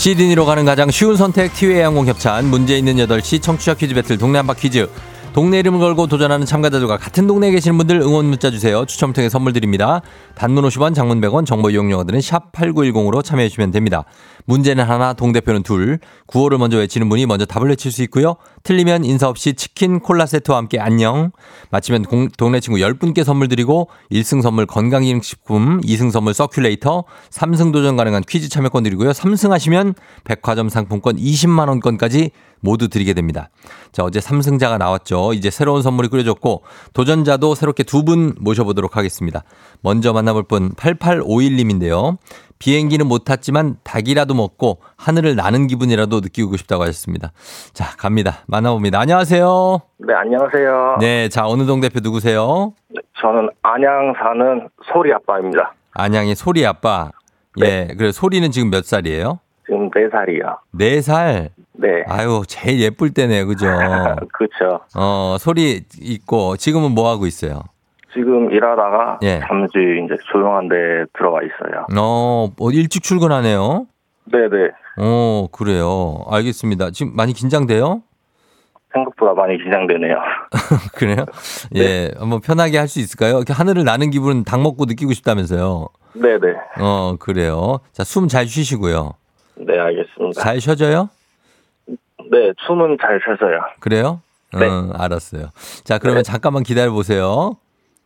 시드니로 가는 가장 쉬운 선택 티웨이 항공 협찬 문제 있는 8시 청취자 퀴즈 배틀 동네 한바 퀴즈 동네 이름을 걸고 도전하는 참가자들과 같은 동네에 계시는 분들 응원 문자 주세요. 추첨 통해 선물 드립니다. 단문 50원, 장문 100원, 정보 이용료 드는 샵 8910으로 참여해 주시면 됩니다. 문제는 하나, 동대표는 둘. 구호를 먼저 외치는 분이 먼저 답을 외칠 수 있고요. 틀리면 인사 없이 치킨 콜라 세트와 함께 안녕. 맞히면 공- 동네 친구 10분께 선물 드리고 1승 선물 건강기능식품, 2승 선물 서큘레이터, 3승 도전 가능한 퀴즈 참여권 드리고요. 3승 하시면 백화점 상품권 20만 원권까지 모두 드리게 됩니다. 자, 어제 3승자가 나왔죠. 이제 새로운 선물이 꾸려졌고 도전자도 새롭게 두 분 모셔보도록 하겠습니다. 먼저 만나볼 분 8851님인데요. 비행기는 못 탔지만 닭이라도 먹고 하늘을 나는 기분이라도 느끼고 싶다고 하셨습니다. 자, 갑니다. 만나봅니다. 안녕하세요. 네, 안녕하세요. 네, 자, 어느 동 대표 누구세요? 저는 안양 사는 소리 아빠입니다. 안양의 소리 아빠. 예, 그래 소리는 지금 몇 살이에요? 지금 4살이요. 네 살. 네. 아유, 제일 예쁠 때네요. 그죠? 그렇죠. 어, 소리 있고 지금은 뭐 하고 있어요? 지금 일하다가 예. 잠시 이제 조용한 데 들어가 있어요. 어, 어, 일찍 출근하네요. 네네. 어, 그래요. 알겠습니다. 지금 많이 긴장돼요? 생각보다 많이 긴장되네요. 그래요? 예, 한번 편하게 할 수 있을까요? 이렇게 하늘을 나는 기분 닭 먹고 느끼고 싶다면서요. 네네. 어, 그래요. 자, 숨 잘 쉬시고요. 네, 알겠습니다. 잘 쉬어져요? 네, 춤은 잘 춰서요. 그래요? 네. 어, 알았어요. 자, 그러면 잠깐만 기다려 보세요.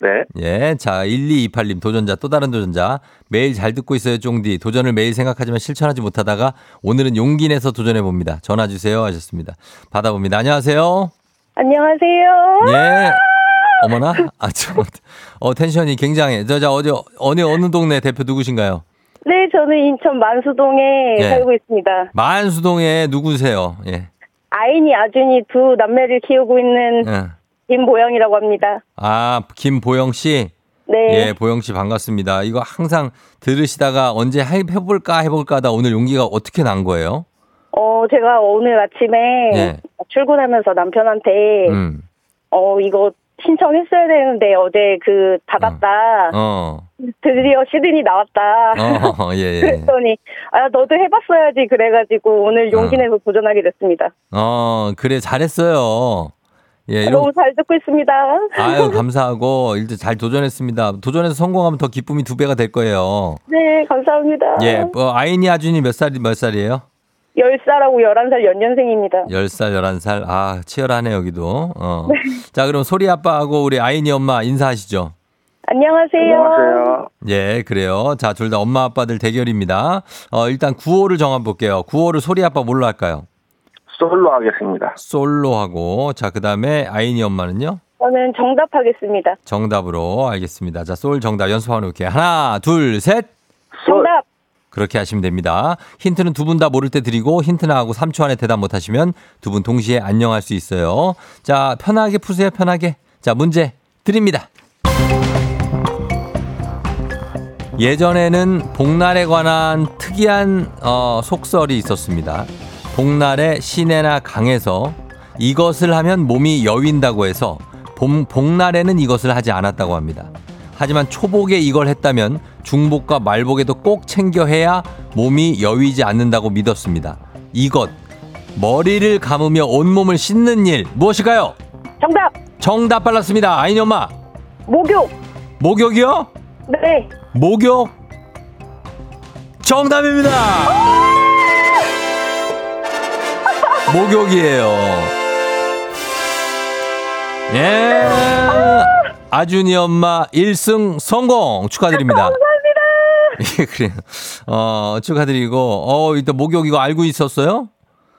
네. 예. 자, 1228님 도전자, 또 다른 도전자. 매일 잘 듣고 있어요, 쫑디. 도전을 매일 생각하지만 실천하지 못하다가 오늘은 용기 내서 도전해 봅니다. 전화 주세요 하셨습니다. 받아 봅니다. 안녕하세요. 안녕하세요. 예. 어머나? 아, 저, 어, 텐션이 굉장해. 저, 저, 어제, 어느, 어느 동네 대표 누구신가요? 네, 저는 인천 만수동에 예. 살고 있습니다. 만수동에 누구세요? 예. 아인이 아준이 두 남매를 키우고 있는 예. 김보영이라고 합니다. 아, 김보영 씨. 네. 예, 보영 씨 반갑습니다. 이거 항상 들으시다가 언제 해- 해볼까 해볼까 하다 오늘 용기가 어떻게 난 거예요? 어, 제가 오늘 아침에 예. 출근하면서 남편한테 음. 어, 이거 신청했어야 되는데 어제 그 받았다. 어. 드디어 시드니 나왔다. 어, 예, 예. 그랬더니 아 너도 해봤어야지 그래가지고 오늘 용기 어. 내서 도전하게 됐습니다. 어, 그래, 잘했어요. 예, 이런, 너무 잘 듣고 있습니다. 아유, 감사하고, 일단 잘 도전했습니다. 도전해서 성공하면 더 기쁨이 두 배가 될 거예요. 네 감사합니다. 예, 어, 아이니 아준이 몇 살, 몇 살이에요? 10살하고 11살 연년생입니다. 10살, 11살. 아, 치열하네, 여기도. 어. 네. 자, 그럼 소리 아빠하고 우리 아이니 엄마 인사하시죠. 안녕하세요. 안녕하세요. 예, 그래요. 자, 둘 다 엄마 아빠들 대결입니다. 어, 일단 구호를 정해볼게요. 구호를 소리 아빠 뭘로 할까요? 솔로 하겠습니다. 솔로 하고, 자, 그 다음에 아이니 엄마는요? 저는 정답하겠습니다. 정답으로 알겠습니다. 자, 솔 정답 연습하고 놓을게요. 하나, 둘, 셋. 정답. 그렇게 하시면 됩니다. 힌트는 두 분 다 모를 때 드리고 힌트 나 하고 3초 안에 대답 못 하시면 두 분 동시에 안녕할 수 있어요. 자, 편하게 푸세요, 편하게. 자, 문제 드립니다. 예전에는 복날에 관한 특이한 어, 속설이 있었습니다. 복날에 시내나 강에서 이것을 하면 몸이 여윈다고 해서 봄, 복날에는 이것을 하지 않았다고 합니다. 하지만 초복에 이걸 했다면 중복과 말복에도 꼭 챙겨 해야 몸이 여위지 않는다고 믿었습니다. 이것 머리를 감으며 온몸을 씻는 일 무엇일까요? 정답. 정답 빨랐습니다. 아이니 엄마 목욕. 목욕이요? 네. 목욕 정답입니다. 목욕이에요. 예. 아준이 엄마 1승 성공 축하드립니다. 감사합니다. 예, 그래요. 어, 축하드리고, 어, 일단 목욕 이거 알고 있었어요?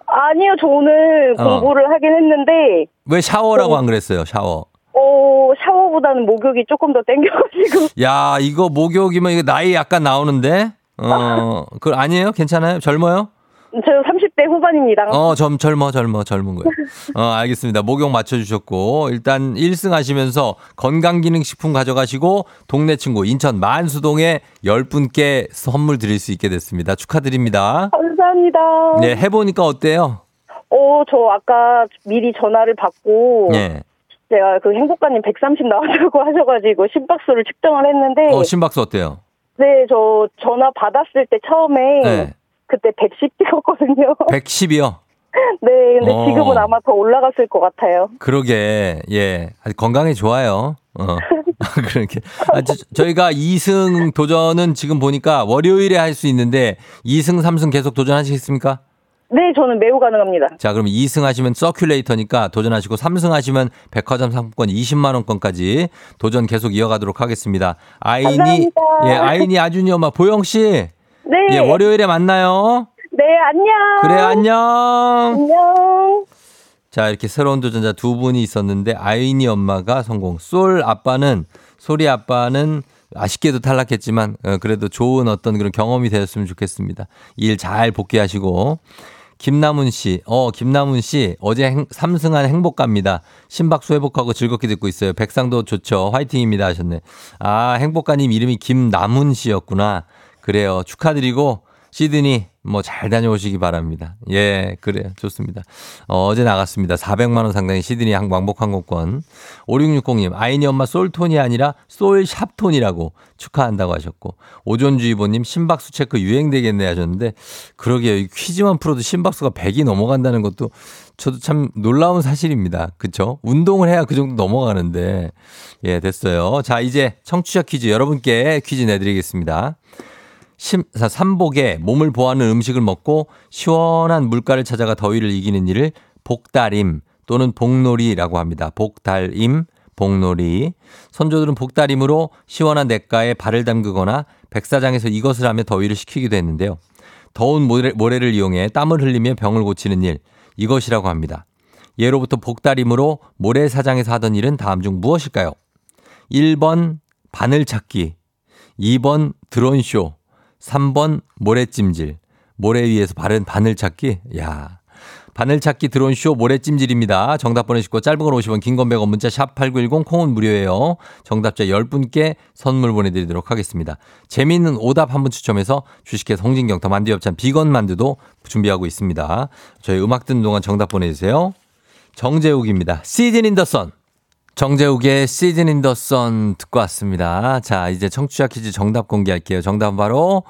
아니요, 저 오늘 어. 공부를 하긴 했는데, 왜 샤워라고 안 그랬어요, 샤워? 어, 샤워 보다는 목욕이 조금 더 땡겨가지고. 야, 이거 목욕이면 이거 나이 약간 나오는데? 어, 그 아니에요? 괜찮아요? 젊어요? 저 30대 후반입니다. 어, 젊, 젊어, 젊어, 젊은 거예요. 어, 알겠습니다. 목욕 맞춰주셨고, 일단 1승 하시면서 건강기능식품 가져가시고, 동네 친구 인천 만수동에 10분께 선물 드릴 수 있게 됐습니다. 축하드립니다. 감사합니다. 네, 해보니까 어때요? 어, 저 아까 미리 전화를 받고, 예. 제가 그 행복가님 130 나왔다고 하셔가지고 심박수를 측정을 했는데, 어, 심박수 어때요? 네, 저 전화 받았을 때 처음에, 네. 그때 110 찍었거든요. 110이요? 네, 근데 어. 지금은 아마 더 올라갔을 것 같아요. 그러게, 예. 건강에 좋아요. 어. 그렇게. 아, 저, 저희가 2승 도전은 지금 보니까 월요일에 할 수 있는데 2승, 3승 계속 도전하시겠습니까? 네, 저는 매우 가능합니다. 자, 그럼 2승 하시면 서큘레이터니까 도전하시고 3승 하시면 백화점 상품권 20만 원권까지 도전 계속 이어가도록 하겠습니다. 아인이 감사합니다. 예, 아인이 아준이 엄마 보영 씨. 네. 예, 월요일에 만나요. 네, 안녕. 그래 안녕. 안녕. 자, 이렇게 새로운 도전자 두 분이 있었는데 아인이 엄마가 성공. 솔 아빠는 소리 아빠는 아쉽게도 탈락했지만 어, 그래도 좋은 어떤 그런 경험이 되었으면 좋겠습니다. 일 잘 복귀하시고 김남훈 씨, 어 김남훈 씨 어제 행, 3승한 행복가입니다. 심박수 회복하고 즐겁게 듣고 있어요. 백상도 좋죠. 화이팅입니다 하셨네. 아 행복가님 이름이 김남훈 씨였구나. 그래요. 축하드리고 시드니 뭐 잘 다녀오시기 바랍니다. 예, 그래요. 좋습니다. 어, 제 나갔습니다. 400만 원 상당의 시드니 항- 왕복 항공권. 5660님, 아이니 엄마 솔톤이 아니라 솔샵톤이라고 축하한다고 하셨고 오존주의보님 심박수 체크 유행되겠네 하셨는데 그러게요. 이 퀴즈만 풀어도 심박수가 100이 넘어간다는 것도 저도 참 놀라운 사실입니다. 그쵸? 운동을 해야 그 정도 넘어가는데 예, 됐어요. 자, 이제 청취자 퀴즈 여러분께 퀴즈 내드리겠습니다. 심, 자, 삼복에 몸을 보호하는 음식을 먹고 시원한 물가를 찾아가 더위를 이기는 일을 복다림 또는 복놀이라고 합니다. 복달임, 복놀이. 선조들은 복다림으로 시원한 냇가에 발을 담그거나 백사장에서 이것을 하며 더위를 식히기도 했는데요. 더운 모래, 모래를 이용해 땀을 흘리며 병을 고치는 일, 이것이라고 합니다. 예로부터 복다림으로 모래사장에서 하던 일은 다음 중 무엇일까요? 1번 바늘 찾기, 2번 드론쇼, 3번 모래찜질. 모래 위에서 바른 바늘 찾기. 야. 바늘 찾기 드론 쇼 모래찜질입니다. 정답 보내시고 짧은 건 50원, 긴 건 100원, 문자 샵 8910 콩은 무료예요. 정답자 10분께 선물 보내 드리도록 하겠습니다. 재미있는 오답 한 분 추첨해서 주식회사 홍진경 더 만두 협찬 비건 만두도 준비하고 있습니다. 저희 음악 듣는 동안 정답 보내 주세요. 정재욱입니다. Season in the Sun. 정재욱의 Season in the Sun 듣고 왔습니다. 자, 이제 청취자 퀴즈 정답 공개할게요. 정답은 바로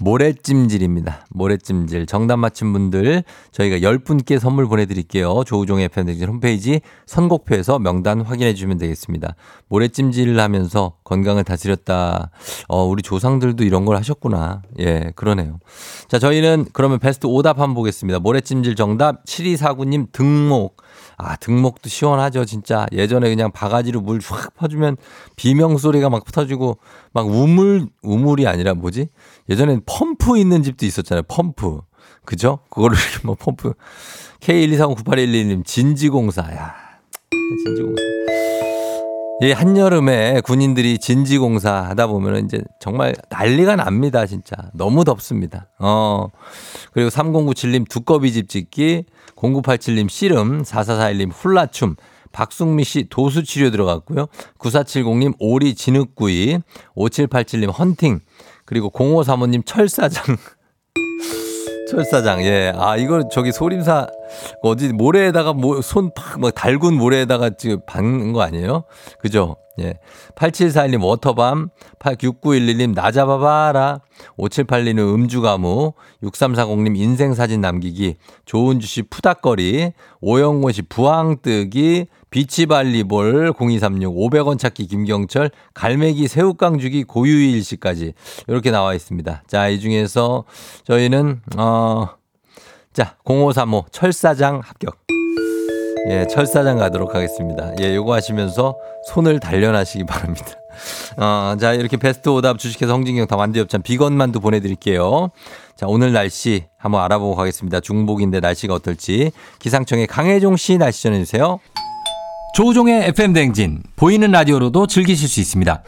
모래찜질입니다. 모래찜질. 정답 맞힌 분들 저희가 10분께 선물 보내드릴게요. 조우종의 팬데믹 홈페이지 선곡표에서 명단 확인해 주시면 되겠습니다. 모래찜질을 하면서 건강을 다스렸다. 어, 우리 조상들도 이런 걸 하셨구나. 예, 그러네요. 자, 저희는 그러면 베스트 오답 한번 보겠습니다. 모래찜질 정답 7249님 등목. 아, 등목도 시원하죠, 진짜. 예전에 그냥 바가지로 물 확 퍼주면 비명 소리가 막 터지고 막 우물, 우물이 아니라 뭐지? 예전엔 펌프 있는 집도 있었잖아요, 펌프. 그죠? 그거를 뭐 펌프. K1239811님, 진지공사. 야, 진지공사. 이 한여름에 군인들이 진지공사 하다 보면은 이제 정말 난리가 납니다, 진짜. 너무 덥습니다. 어. 그리고 3097님 두꺼비 집 짓기, 0987님 씨름, 4441님 훌라춤, 박숙미 씨 도수 치료 들어갔고요. 9470님 오리 진흙구이, 5787님 헌팅, 그리고 0535님 철사장. 철사장, 예. 아, 이거 저기 소림사, 어디 모래에다가 뭐, 손 팍, 막 달군 모래에다가 지금 박는 거 아니에요? 그죠? 예. 8741님 워터밤, 6911님 나 잡아봐라, 5782님 음주가무, 6340님 인생사진 남기기, 조은주 씨 푸닥거리, 오영호 씨 부항뜨기, 비치발리볼 0236 500원 찾기 김경철 갈매기 새우깡 주기 고유일 씨까지 이렇게 나와 있습니다. 자, 이 중에서 저희는 어 자, 0535 철사장 합격. 예, 철사장 가도록 하겠습니다. 예, 요거 하시면서 손을 단련하시기 바랍니다. 어, 자, 이렇게 베스트 오답 주식회사 홍진경 다 만두엽찬 비건만두 보내드릴게요. 자, 오늘 날씨 한번 알아보고 가겠습니다. 중복인데 날씨가 어떨지. 기상청의 강혜종 씨 날씨 전해주세요. 조우종의 FM 댕진 보이는 라디오로도 즐기실 수 있습니다.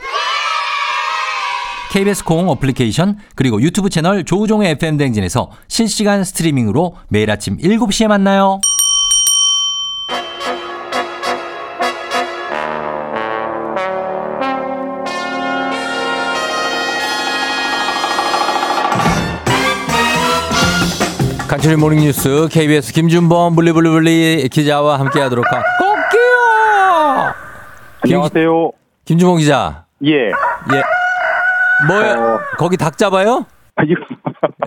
KBS 콩 어플리케이션 그리고 유튜브 채널 조우종의 FM 댕진에서 실시간 스트리밍으로 매일 아침 7시에 만나요. 간추린 모닝뉴스 KBS 김준범 블리블리블리 기자와 함께하도록 하. 꼭기요. 안녕하세요. 김 준범 기자. 예. 예. 뭐요? 어. 거기 닭 잡아요?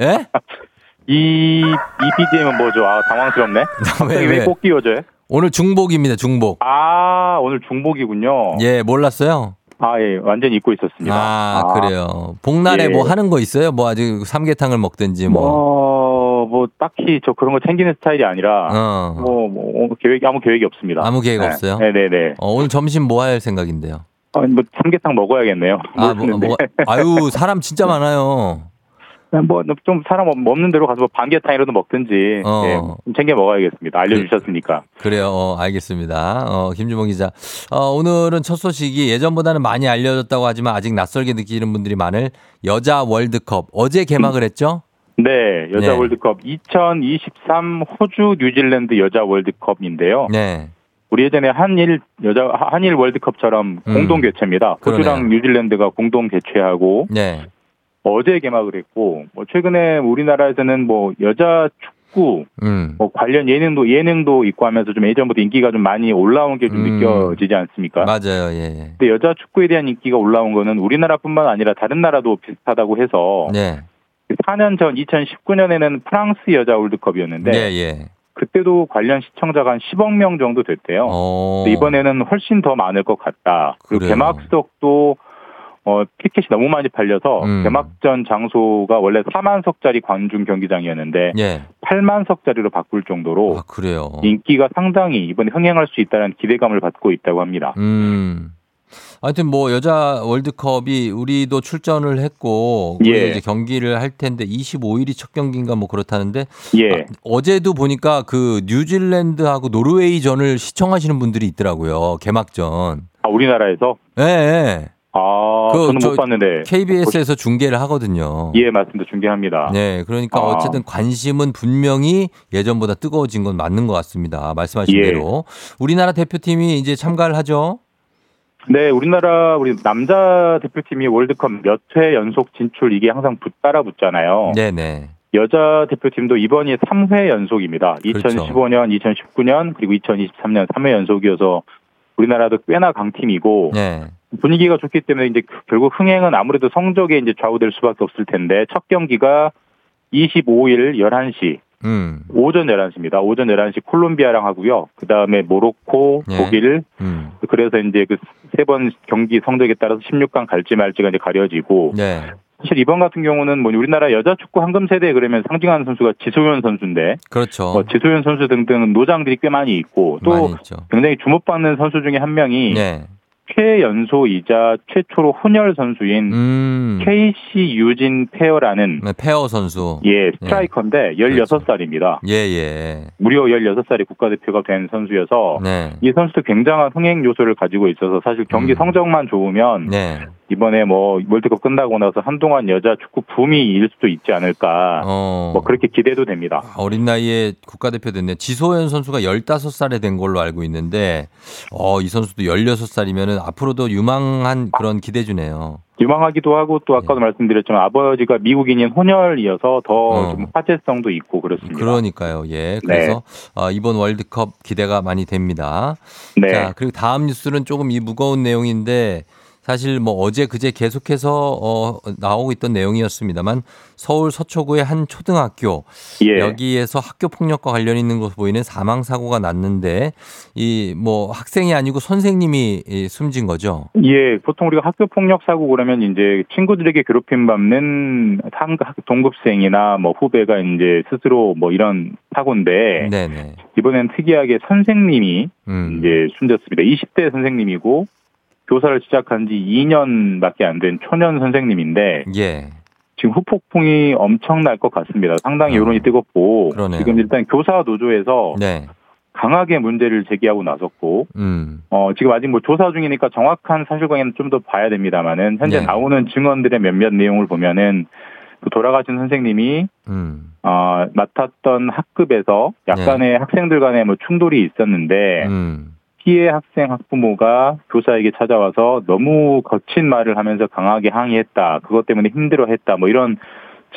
예? 이, 이 BGM은 뭐죠? 아, 당황스럽네. 왜, 왜 왜? 꼭 끼워져요? 오늘 중복입니다. 중복. 아, 오늘 중복이군요. 예, 몰랐어요? 아, 예, 완전히 잊고 있었습니다. 아, 그래요. 복날에 예. 뭐 하는 거 있어요? 뭐 아직 삼계탕을 먹든지 뭐. 뭐, 뭐, 딱히 저 그런 거 챙기는 스타일이 아니라, 어. 뭐, 뭐, 계획, 아무 계획이 없습니다. 아무 계획 네. 없어요? 네네네. 어, 오늘 점심 뭐 할 생각인데요? 아, 뭐, 삼계탕 먹어야겠네요. 아, 뭐. 뭐, 아유, 사람 진짜 많아요. 뭐, 좀 사람 없- 없는 대로 가서 뭐 반계탕이라도 먹든지, 어. 예, 좀 챙겨 먹어야겠습니다. 알려주셨으니까. 그 래요. 어, 알겠습니다. 어, 김주봉 기자. 어, 오늘은 첫 소식이 예전보다는 많이 알려졌다고 하지만 아직 낯설게 느끼는 분들이 많을 여자 월드컵. 어제 개막을 했죠? 네, 여자 네. 월드컵 2023 호주 뉴질랜드 여자 월드컵인데요. 네. 우리 예전에 한일 여자 한일 월드컵처럼 음. 공동 개최입니다. 호주랑 그러네요. 뉴질랜드가 공동 개최하고 네. 어제 개막을 했고 뭐 최근에 우리나라에서는 뭐 여자 축구 음. 뭐 관련 예능도 예능도 있고 하면서 좀 예전보다 인기가 좀 많이 올라온 게좀 음. 느껴지지 않습니까? 맞아요. 예, 예. 근데 여자 축구에 대한 인기가 올라온 거는 우리나라뿐만 아니라 다른 나라도 비슷하다고 해서 네. 4년 전 2019년에는 프랑스 여자 월드컵이었는데 예, 예. 그때도 관련 시청자가 한 10억 명 정도 됐대요. 어. 이번에는 훨씬 더 많을 것 같다. 그리고 그래요. 개막석도 어, 티켓이 너무 많이 팔려서 음. 개막전 장소가 원래 4만석짜리 관중 경기장이었는데 예. 8만석짜리로 바꿀 정도로 아. 인기가 상당히 이번에 흥행할 수 있다는 기대감을 받고 있다고 합니다. 음. 하여튼 뭐 여자 월드컵이 우리도 출전을 했고 예. 이제 경기를 할 텐데 25일이 첫 경기인가 뭐 그렇다는데 예. 어제도 보니까 그 뉴질랜드하고 노르웨이전을 시청하시는 분들이 있더라고요. 개막전. 아, 우리나라에서 예. 예. 아, 그 저는 저못 봤는데. KBS에서 중계를 하거든요. 예, 맞습니다. 중계합니다. 네, 그러니까 아. 어쨌든 관심은 분명히 예전보다 뜨거워진 건 맞는 것 같습니다. 말씀하신 예. 대로 우리나라 대표팀이 이제 참가를 하죠. 네, 우리나라 우리 남자 대표팀이 월드컵 몇 회 연속 진출 이게 항상 붙 따라 붙잖아요. 네, 네. 여자 대표팀도 이번이 3회 연속입니다. 그렇죠. 2015년, 2019년 그리고 2023년 3회 연속이어서 우리나라도 꽤나 강팀이고 네. 분위기가 좋기 때문에 이제 그- 결국 흥행은 아무래도 성적에 이제 좌우될 수밖에 없을 텐데 첫 경기가 25일 11시 음. 오전 11시입니다. 오전 11시 콜롬비아랑 하고요. 그 다음에 모로코, 예. 독일 음. 그래서 이제 그 세 번 경기 성적에 따라서 16강 갈지 말지가 이제 가려지고 네. 사실 이번 같은 경우는 뭐 우리나라 여자 축구 황금 세대 그러면 상징하는 선수가 지소연 선수인데 그렇죠. 뭐 지소연 선수 등등 노장들이 꽤 많이 있고 또 많이. 굉장히 주목받는 선수 중에 한 명이 네. 최연소 이자 최초로 혼혈 선수인 음. 케이시 유진 페어라는 네, 페어 선수. 예 스트라이커인데 16살입니다. 예, 예. 무려 16살에 국가대표가 된 선수여서 네. 이 선수도 굉장한 흥행 요소를 가지고 있어서 사실 경기 음. 성적만 좋으면 네. 이번에 뭐 월드컵 끝나고 나서 한동안 여자 축구 붐이 일 수도 있지 않을까 어. 뭐 그렇게 기대도 됩니다. 어린 나이에 국가대표 됐네. 지소연 선수가 15살에 된 걸로 알고 있는데, 어, 이 선수도 16살이면은 앞으로도 유망한 그런 기대주네요. 유망하기도 하고 또 아까도 말씀드렸지만 아버지가 미국인인 혼혈이어서 더 어. 좀 화제성도 있고 그렇습니다. 그러니까요. 예. 그래서 어, 이번 월드컵 기대가 많이 됩니다. 네. 자, 그리고 다음 뉴스는 조금 이 무거운 내용인데 사실 뭐 어제 그제 계속해서 어, 나오고 있던 내용이었습니다만 서울 서초구의 한 초등학교 예. 여기에서 학교 폭력과 관련 있는 것으로 보이는 사망 사고가 났는데 이 뭐 학생이 아니고 선생님이 이 숨진 거죠. 예, 보통 우리가 학교 폭력 사고 그러면 이제 친구들에게 괴롭힘 받는 상- 동급생이나 뭐 후배가 이제 스스로 뭐 이런 사고인데 네네. 이번엔 특이하게 선생님이 음. 이제 숨졌습니다. 20대 선생님이고 교사를 시작한 지 2년밖에 안 된 초년 선생님인데 예. 지금 후폭풍이 엄청날 것 같습니다. 상당히 어. 여론이 뜨겁고 그러네요. 지금 일단 교사 노조에서 네. 강하게 문제를 제기하고 나섰고 음. 어, 지금 아직 뭐 조사 중이니까 정확한 사실관계는 좀 더 봐야 됩니다만은 현재 네. 나오는 증언들의 몇몇 내용을 보면은 그 돌아가신 선생님이 음. 어, 맡았던 학급에서 약간의 학생들 간의 뭐 충돌이 있었는데 음. 피해 학생 학부모가 교사에게 찾아와서 너무 거친 말을 하면서 강하게 항의했다. 그것 때문에 힘들어했다. 뭐 이런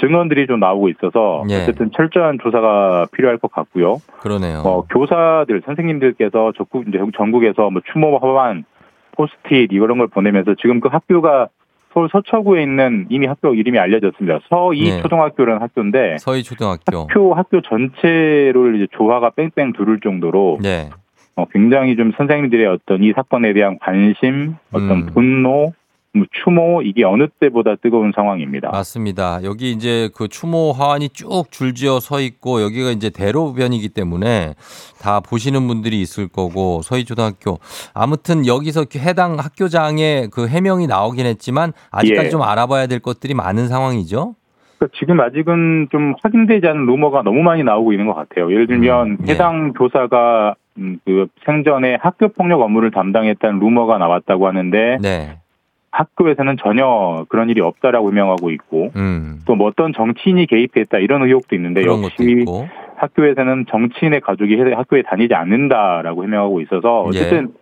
증언들이 좀 나오고 있어서 예. 어쨌든 철저한 조사가 필요할 것 같고요. 그러네요. 어, 교사들 선생님들께서 전국 이제 전국에서 뭐 추모 화반, 포스트잇 이런 걸 보내면서 지금 그 학교가 서울 서초구에 있는 이미 학교 이름이 알려졌습니다. 서이 네. 초등학교라는 학교인데 서희 초등학교. 학교 학교 전체를 이제 조화가 뺑뺑 두를 정도로 네. 어, 굉장히 좀 선생님들의 어떤 이 사건에 대한 관심, 어떤 음. 분노, 뭐 추모 이게 어느 때보다 뜨거운 상황입니다. 맞습니다. 여기 이제 그 추모 화환이 쭉 줄지어 서 있고 여기가 이제 대로변이기 때문에 다 보시는 분들이 있을 거고 서희초등학교 아무튼 여기서 해당 학교장의 그 해명이 나오긴 했지만 아직까지 예. 좀 알아봐야 될 것들이 많은 상황이죠. 그러니까 지금 아직은 좀 확인되지 않은 루머가 너무 많이 나오고 있는 것 같아요. 예를 들면 음, 예. 해당 교사가 음, 그 생전에 학교 폭력 업무를 담당했다는 루머가 나왔다고 하는데 네. 학교에서는 전혀 그런 일이 없다라고 유명하고 있고 음. 또 뭐 어떤 정치인이 개입했다 이런 의혹도 있는데 역시. 학교에서는 정치인의 가족이 해- 학교에 다니지 않는다라고 해명하고 있어서 예. 어쨌든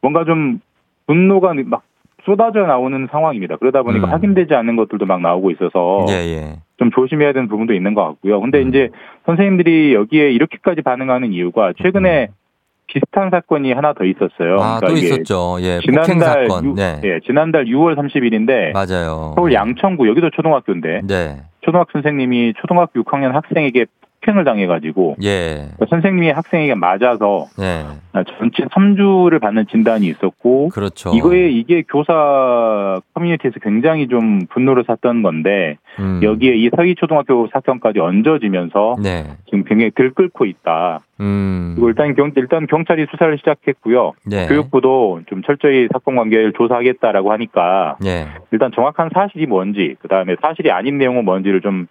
뭔가 좀 분노가 막 쏟아져 나오는 상황입니다. 그러다 보니까 음. 확인되지 않는 것들도 막 나오고 있어서 예, 예. 좀 조심해야 되는 부분도 있는 것 같고요. 근데 음. 이제 선생님들이 여기에 이렇게까지 반응하는 이유가 최근에 비슷한 사건이 하나 더 있었어요. 음. 아, 또 이게 있었죠. 예. 지난달. 유- 네. 예, 지난달 6월 30일인데 맞아요. 서울 양천구 여기도 초등학교인데 네. 초등학교 선생님이 초등학교 6학년 학생에게 폭행을 당해가지고 예. 선생님이 학생에게 맞아서 네. 전체 3주를 받는 진단이 있었고 그렇죠. 이거에 이게 교사 커뮤니티에서 굉장히 좀 분노를 샀던 건데 음. 여기에 이 서희초등학교 사건까지 얹어지면서 네. 지금 굉장히 들끓고 있다. 음. 그리고 일단 경 일단 경찰이 수사를 시작했고요. 네. 교육부도 좀 철저히 사건 관계를 조사하겠다라고 하니까 예. 일단 정확한 사실이 뭔지 그 다음에 사실이 아닌 내용은 뭔지를 좀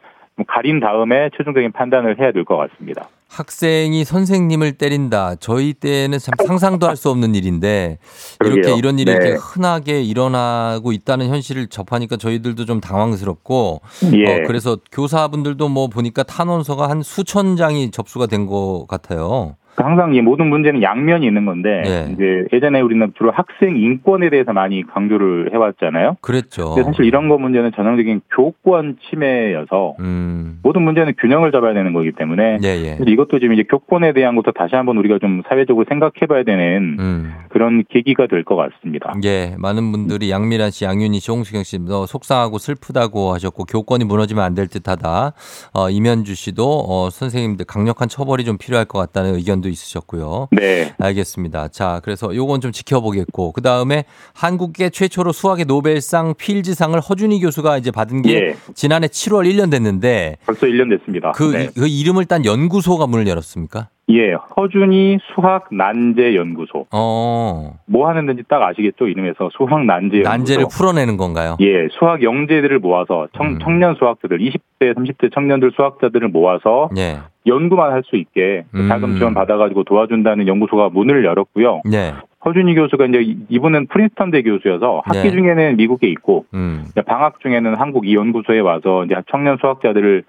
가린 다음에 최종적인 판단을 해야 될 것 같습니다. 학생이 선생님을 때린다. 저희 때는 참 상상도 할 수 없는 일인데 이렇게 그러게요. 이런 일이 네. 이렇게 흔하게 일어나고 있다는 현실을 접하니까 저희들도 좀 당황스럽고 예. 어, 그래서 교사분들도 뭐 보니까 탄원서가 한 수천 장이 접수가 된 것 같아요. 항상 이 모든 문제는 양면이 있는 건데 네. 이제 예전에 우리는 주로 학생 인권에 대해서 많이 강조를 해왔잖아요. 그랬죠. 근데 사실 이런 거 문제는 전형적인 교권 침해여서 음. 모든 문제는 균형을 잡아야 되는 거기 때문에 예, 예. 이것도 지금 이제 교권에 대한 것도 다시 한번 우리가 좀 사회적으로 생각해봐야 되는 음. 그런 계기가 될 것 같습니다. 예, 많은 분들이 양미란 씨, 양윤희 씨, 홍수경 씨, 너 속상하고 슬프다고 하셨고 교권이 무너지면 안 될 듯하다. 어, 이면주 씨도 어, 선생님들 강력한 처벌이 좀 필요할 것 같다는 의견 도 있으셨고요. 네. 알겠습니다. 자, 그래서 요건 좀 지켜보겠고 그 다음에 한국계 최초로 수학의 노벨상 필즈상을 허준희 교수가 이제 받은 게 예. 지난해 7월 1년 됐는데 벌써 1년 됐습니다. 그, 네. 이- 그 이름을 딴 연구소가 문을 열었습니까? 예, 허준이 수학 난제 연구소. 어, 뭐 하는 데인지 딱 아시겠죠? 이름에서 수학 난제 연구소. 난제를 풀어내는 건가요? 예, 수학 영재들을 모아서 청, 음. 청년 수학자들, 20대, 30대 청년들 수학자들을 모아서 예, 연구만 할 수 있게 음. 자금 지원 받아가지고 도와준다는 연구소가 문을 열었고요. 네, 허준이 교수가 이제 이- 이분은 프린스턴 대 교수여서 학기 네. 중에는 미국에 있고 음, 방학 중에는 한국 이 연구소에 와서 이제 청년 수학자들을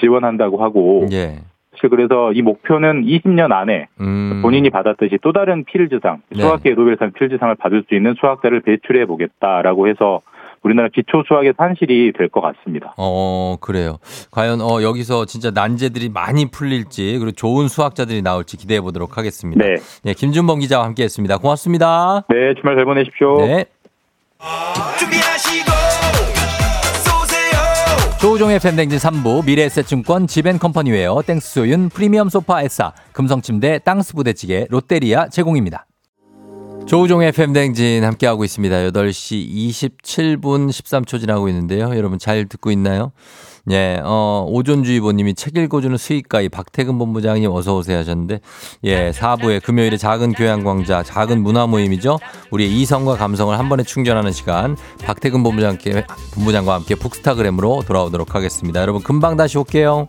지원한다고 하고 예, 사실 그래서 이 목표는 20년 안에 음. 본인이 받았듯이 또 다른 필즈상, 네. 수학계 노벨상 필즈상을 받을 수 있는 수학자를 배출해 보겠다라고 해서 우리나라 기초 수학의 산실이 될 것 같습니다. 어, 그래요. 과연, 어, 여기서 진짜 난제들이 많이 풀릴지, 그리고 좋은 수학자들이 나올지 기대해 보도록 하겠습니다. 네. 네, 김준범 기자와 함께 했습니다. 고맙습니다. 네, 주말 잘 보내십시오. 네. 준비하시고 조우종의 FM대행진 3부, 미래에셋증권, 지벤컴퍼니웨어, 땡스소윤, 프리미엄 소파 에싸, 금성침대, 땅스 부대찌개, 롯데리아 제공입니다. 조우종의 FM대행진 함께하고 있습니다. 8시 27분 13초 지나고 있는데요. 여러분 잘 듣고 있나요? 예, 어, 오존주의보님이 책 읽어주는 수익가이 박태근 본부장님 어서오세요 하셨는데, 예, 4부에 금요일에 작은 교양광자, 작은 문화 모임이죠. 우리의 이성과 감성을 한 번에 충전하는 시간, 박태근 본부장께, 본부장과 함께 북스타그램으로 돌아오도록 하겠습니다. 여러분 금방 다시 올게요.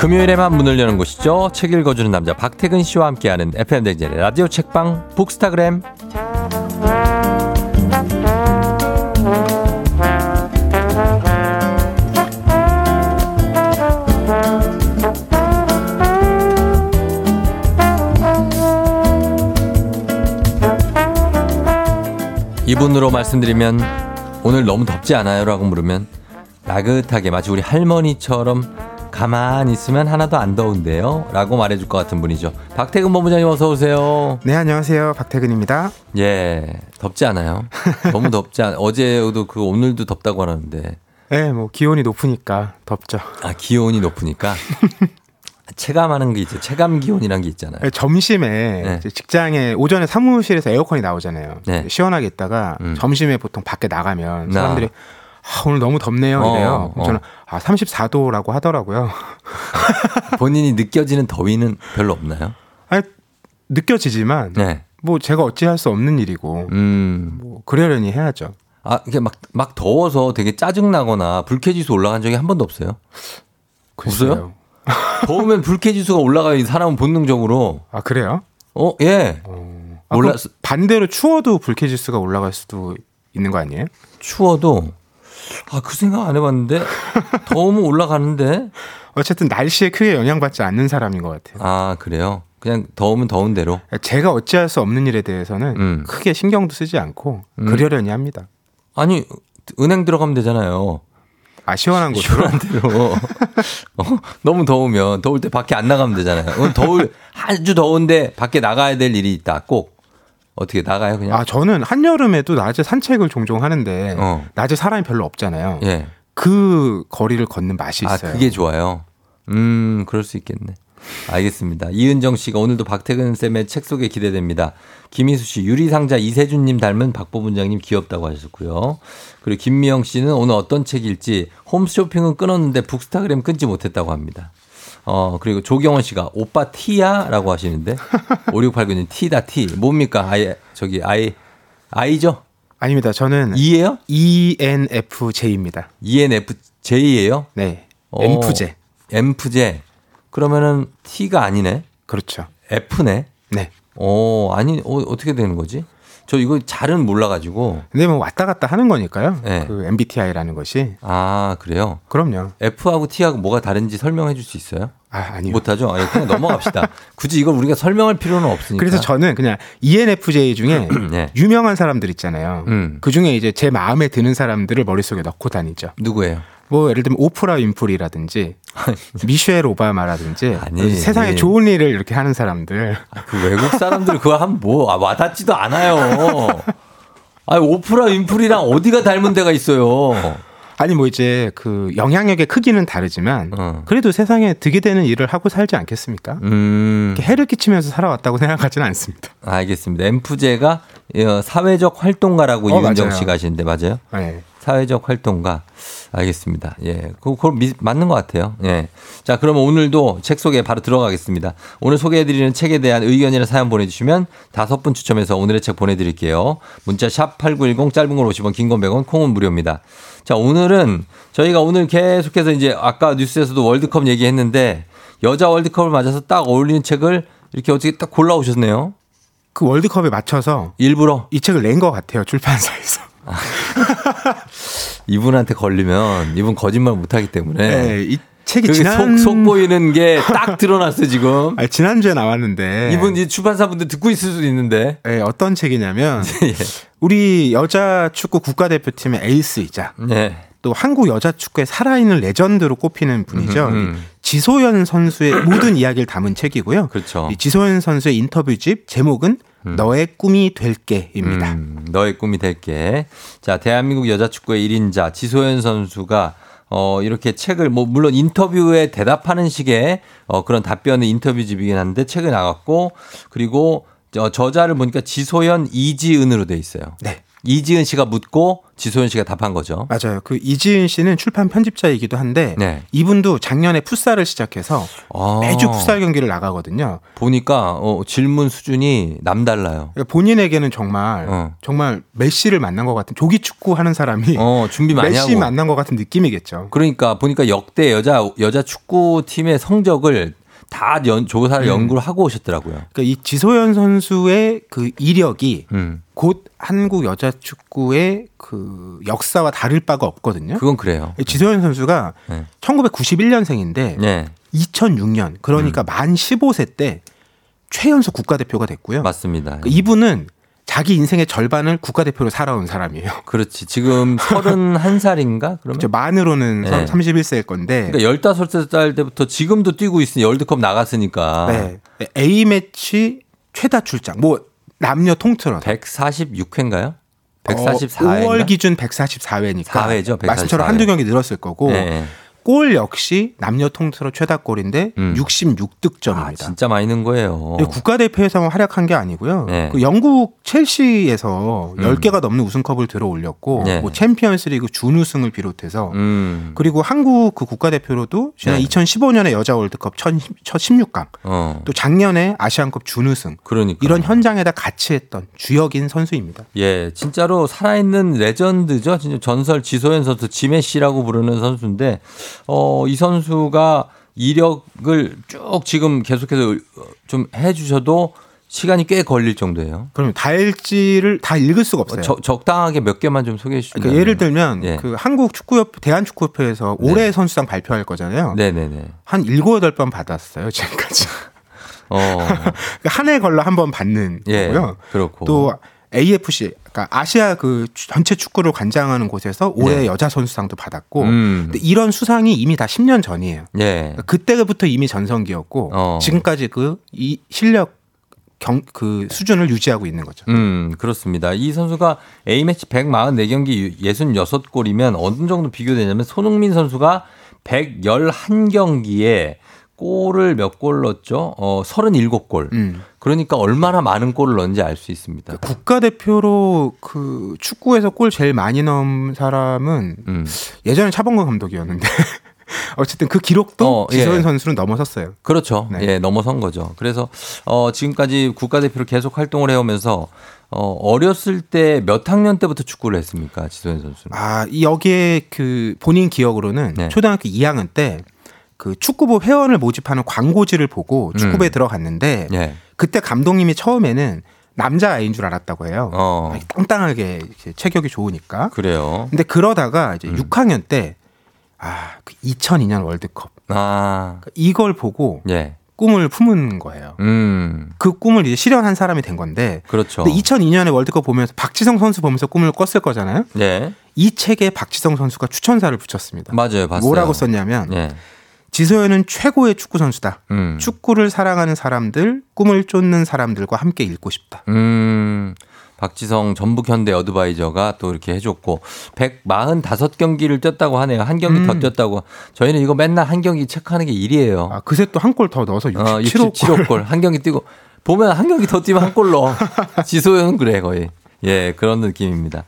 금요일에만 문을 여는 곳이죠. 책 읽어주는 남자 박태근 씨와 함께하는 FM 댕진의 라디오 책방 북스타그램. 이분으로 말씀드리면 오늘 너무 덥지 않아요라고 물으면 나긋하게 마치 우리 할머니처럼 가만히 있으면 하나도 안 더운데요? 라고 말해줄 것 같은 분이죠. 박태근 본부장님 어서 오세요. 네, 안녕하세요. 박태근입니다. 예, 덥지 않아요? 너무 덥지 않, 어제도 그 오늘도 덥다고 하는데. 네, 뭐 기온이 높으니까 덥죠. 아, 기온이 높으니까? 체감하는 게 있죠. 체감 기온이란 게 있잖아요. 네, 점심에 네. 이제 직장에 오전에 사무실에서 에어컨이 나오잖아요. 네. 시원하게 있다가 음. 점심에 보통 밖에 나가면 나. 사람들이 아, 오늘 너무 덥네요. 어, 이래요. 어. 저는 아, 34도라고 하더라고요. 본인이 느껴지는 더위는 별로 없나요? 아니, 느껴지지만 네. 뭐 제가 어찌할 수 없는 일이고 음. 뭐 그러려니 해야죠. 아, 이게 막, 막 더워서 되게 짜증 나거나 불쾌지수 올라간 적이 한 번도 없어요? 글쎄요. 없어요? 더우면 불쾌지수가 올라가요. 이 사람은 본능적으로. 아 그래요? 어, 예. 아, 몰라- 그럼 반대로 추워도 불쾌지수가 올라갈 수도 있는 거 아니에요? 추워도 아, 그 생각 안 해봤는데 더우면 올라가는데 어쨌든 날씨에 크게 영향받지 않는 사람인 것 같아요. 아, 그래요? 그냥 더우면 더운 대로. 제가 어찌할 수 없는 일에 대해서는 음. 크게 신경도 쓰지 않고 음. 그러려니 합니다. 아니, 은행 들어가면 되잖아요. 아 시원한 곳으로 시원한 대로. 어, 너무 더우면 더울 때 밖에 안 나가면 되잖아요. 더울 아주 더운데 밖에 나가야 될 일이 있다. 꼭 어떻게 나가요 그냥? 아 저는 한여름에도 낮에 산책을 종종 하는데 어. 낮에 사람이 별로 없잖아요. 예. 그 거리를 걷는 맛이 아, 있어요. 그게 좋아요. 음, 그럴 수 있겠네. 알겠습니다. 이은정 씨가 오늘도 박태근 쌤의 책 소개 기대됩니다. 김희수 씨, 유리상자 이세준님 닮은 박보분장님 귀엽다고 하셨고요. 그리고 김미영 씨는 오늘 어떤 책일지 홈쇼핑은 끊었는데 북스타그램 끊지 못했다고 합니다. 어, 그리고 조경원 씨가 오빠 티야? 라고 하시는데 5689님 티다 티. 뭡니까? 아예, 저기, 아이, 아이죠? 아닙니다. 저는 이예요? ENFJ입니다. ENFJ예요? 네. 어. 엠프제. 엠프제. 그러면은 T가 아니네. 그렇죠. F네. 네. 어, 아니, 어, 어떻게 되는 거지? 저 이거 잘은 몰라가지고. 근데 뭐 왔다 갔다 하는 거니까요. 네. 그 MBTI라는 것이. 아, 그래요? 그럼요. F하고 T하고 뭐가 다른지 설명해 줄 수 있어요? 아, 아니요. 못하죠? 아, 그냥 넘어갑시다. 굳이 이걸 우리가 설명할 필요는 없으니까. 그래서 저는 그냥 ENFJ 중에 네. 유명한 사람들 있잖아요. 음. 그 중에 이제 제 마음에 드는 사람들을 머릿속에 넣고 다니죠. 누구예요? 뭐 예를 들면 오프라 윈프리라든지 미셸 오바마라든지 아니, 세상에 예. 좋은 일을 이렇게 하는 사람들 그 외국 사람들 그거 하면 뭐, 아, 와닿지도 않아요. 아, 오프라 윈프리랑 어디가 닮은 데가 있어요? 아니 뭐 이제 그 영향력의 크기는 다르지만 어. 그래도 세상에 득이 되는 일을 하고 살지 않겠습니까? 음. 해를 끼치면서 살아왔다고 생각하지는 않습니다. 알겠습니다. 엠프제가 어, 사회적 활동가라고 어, 이은정. 씨가 하시는데 맞아요? 네. 사회적 활동가. 알겠습니다. 예. 그, 그거 미- 맞는 것 같아요. 예. 자, 그러면 오늘도 책 소개 바로 들어가겠습니다. 오늘 소개해드리는 책에 대한 의견이나 사연 보내주시면 다섯 분 추첨해서 오늘의 책 보내드릴게요. 문자 샵 8910 짧은 걸 50원, 긴 건 100원, 콩은 무료입니다. 자, 오늘은 저희가 오늘 계속해서 이제 아까 뉴스에서도 월드컵 얘기했는데 여자 월드컵을 맞아서 딱 어울리는 책을 이렇게 어떻게 딱 골라오셨네요. 그 월드컵에 맞춰서 일부러 이 책을 낸 것 같아요 출판사에서. 이분한테 걸리면 이분 거짓말 못하기 때문에 네, 이 책이 지난 속, 속 보이는 게 딱 드러났어 지금. 아니, 지난주에 나왔는데 이분 이 출판사분들 듣고 있을 수도 있는데. 네, 어떤 책이냐면 예. 우리 여자 축구 국가대표팀의 에이스이자 네. 또 한국 여자 축구의 살아있는 레전드로 꼽히는 분이죠. 음, 음. 지소연 선수의 모든 이야기를 담은 책이고요. 그렇죠. 이 지소연 선수의 인터뷰집 제목은 너의 꿈이 될게입니다. 음, 너의 꿈이 될게. 자, 대한민국 여자 축구의 1인자 지소연 선수가 어, 이렇게 책을, 뭐, 물론 인터뷰에 대답하는 식의 어, 그런 답변의 인터뷰집이긴 한데 책을 나갔고, 그리고 저, 저자를 보니까 지소연 이지은으로 돼 있어요. 네. 이지은 씨가 묻고 지소연 씨가 답한 거죠. 맞아요. 그 이지은 씨는 출판 편집자이기도 한데 네. 이분도 작년에 풋살을 시작해서 아, 매주 풋살 경기를 나가거든요. 보니까 어, 질문 수준이 남달라요. 그러니까 본인에게는 정말 어. 정말 메시를 만난 것 같은 조기 축구 하는 사람이 어, 준비 많이 메시 하고. 만난 것 같은 느낌이겠죠. 그러니까 보니까 역대 여자 여자 축구 팀의 성적을 다 연, 조사를 음. 연구를 하고 오셨더라고요. 그러니까 이 지소연 선수의 그 이력이 음. 곧 한국 여자 축구의 그 역사와 다를 바가 없거든요. 그건 그래요. 지소연 선수가 네. 1991년생인데 네, 2006년 그러니까 만 15세 때 최연소 국가대표가 됐고요. 맞습니다. 그러니까 이분은 자기 인생의 절반을 국가대표로 살아온 사람이에요. 그렇지. 지금 31살인가? 그러면 저 만으로는 네. 31세일 건데. 그러니까 15살 때부터 지금도 뛰고 있으니 월드컵 나갔으니까. 네. A 매치 최다 출장. 뭐 남녀 통틀어 146회인가요? 144회. 5월 기준 144회니까 4회죠, 144 말씀처럼 한두 경기 늘었을 거고 네. 골 역시 남녀 통틀어 최다 골인데 음. 66득점입니다. 아, 진짜 많이 넣은 거예요. 국가대표에서만 활약한 게 아니고요. 네. 그 영국 첼시에서 음. 10개가 넘는 우승컵을 들어올렸고 네. 뭐 챔피언스리그 준우승을 비롯해서 음. 그리고 한국 그 국가대표로도 지난 네. 2015년에 여자 월드컵 첫, 첫 16강 어. 또 작년에 아시안컵 준우승 그러니까. 이런 현장에다 같이 했던 주역인 선수입니다. 예, 진짜로 살아있는 레전드죠. 진짜 전설 지소연 선수, 지메시라고 부르는 선수인데, 어, 이 선수가 이력을 쭉 지금 계속해서 좀 해주셔도 시간이 꽤 걸릴 정도예요. 그럼 다일지를 다 읽을 수가 없어요. 저- 적당하게 몇 개만 좀 소개해 주시면. 그러니까 예를 들면 예. 그 한국 축구협 대한 축구협회에서 올해 선수상 발표할 거잖아요. 네네네. 한 일곱 여덟 번 받았어요 지금까지. 어, 한 해 걸러 한 번 받는 예. 거고요. 그렇고. 또 AFC, 그러니까 아시아 그 전체 축구를 관장하는 곳에서 올해 네. 여자 선수상도 받았고, 음. 근데 이런 수상이 이미 다 10년 전이에요. 예. 그러니까 그때부터 이미 전성기였고 어. 지금까지 그 이 실력 경 그 수준을 유지하고 있는 거죠. 음, 그렇습니다. 이 선수가 A매치 144경기 66골이면 어느 정도 비교되냐면 손흥민 선수가 111경기에 골을 몇 골 넣었죠? 어, 37골. 음. 그러니까 얼마나 많은 골을 넣은지 알 수 있습니다. 국가대표로 그 축구에서 골 제일 많이 넣은 사람은 음. 예전에 차범근 감독이었는데 어쨌든 그 기록도 어, 지소연 예. 선수는 넘어섰어요. 그렇죠. 네. 예, 넘어선 거죠. 그래서 어, 지금까지 국가대표로 계속 활동을 해오면서 어, 어렸을 때 몇 학년 때부터 축구를 했습니까? 지소연 선수는. 아, 이 여기에 그 본인 기억으로는 네. 초등학교 2학년 때 그 축구부 회원을 모집하는 광고지를 보고 축구부에 음. 들어갔는데 예. 그때 감독님이 처음에는 남자 아이인 줄 알았다고 해요. 어. 땅땅하게 체격이 좋으니까. 그래요. 근데 그러다가 이제 음. 6학년 때 아, 그 2002년 월드컵 아, 그러니까 이걸 보고 예. 꿈을 품은 거예요. 음, 그 꿈을 이제 실현한 사람이 된 건데. 그렇죠. 근데 2002년에 월드컵 보면서 박지성 선수 보면서 꿈을 꿨을 거잖아요. 예. 이 책에 박지성 선수가 추천사를 붙였습니다. 맞아요. 봤어요. 뭐라고 썼냐면 예. 지소연은 최고의 축구 선수다. 음. 축구를 사랑하는 사람들, 꿈을 쫓는 사람들과 함께 읽고 싶다. 음, 박지성 전북 현대 어드바이저가 또 이렇게 해줬고 145경기를 뛰었다고 하네요. 한 경기 더 음. 뛰었다고. 저희는 이거 맨날 한 경기 체크하는 게 일이에요. 아, 그새 또 한 골 더 넣어서 67호 어, 골. 67호 한 경기 뛰고 보면 한 경기 더 뛰면 한골 넣어. 지소연은 그래 거의. 예, 그런 느낌입니다.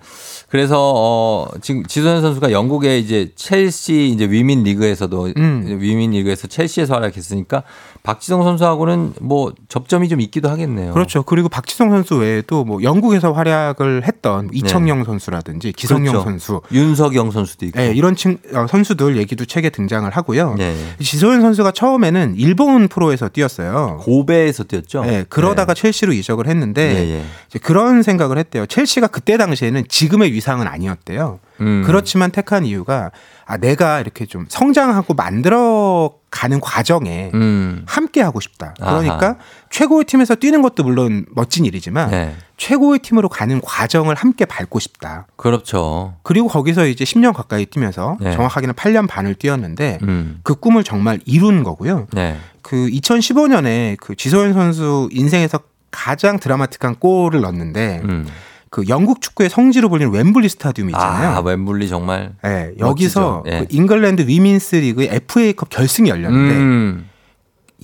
그래서 어 지금 지소연 선수가 영국의 이제 첼시 이제 위민 리그에서도 음. 위민 리그에서 첼시에서 활약했으니까 박지성 선수하고는 뭐 접점이 좀 있기도 하겠네요. 그렇죠. 그리고 박지성 선수 외에도 뭐 영국에서 활약을 했던 이청용 선수라든지 기성용 네. 그렇죠. 선수, 윤석영 선수도 있고. 예, 이런 친, 어, 선수들 얘기도 책에 등장을 하고요. 네. 지소연 선수가 처음에는 일본 프로에서 뛰었어요. 고베에서 뛰었죠. 예, 그러다가 첼시로 이적을 했는데 예, 예. 그런 생각을 했대요. 첼시가 그때 당시에는 지금의 위상은 아니었대요. 음. 그렇지만 택한 이유가 아 내가 이렇게 좀 성장하고 만들어 가는 과정에 음. 함께 하고 싶다. 그러니까 아하. 최고의 팀에서 뛰는 것도 물론 멋진 일이지만 네. 최고의 팀으로 가는 과정을 함께 밟고 싶다. 그렇죠. 그리고 거기서 이제 10년 가까이 뛰면서 네. 정확하게는 8년 반을 뛰었는데 음. 그 꿈을 정말 이룬 거고요. 네. 그 2015년에 그 지소연 선수 인생에서 가장 드라마틱한 골을 넣었는데 음. 그 영국 축구의 성지로 불리는 웸블리 스타디움 있잖아요. 아, 웸블리 정말. 네, 여기서 멋지죠. 예. 그 잉글랜드 Women's 리그의 FA컵 결승이 열렸는데 음.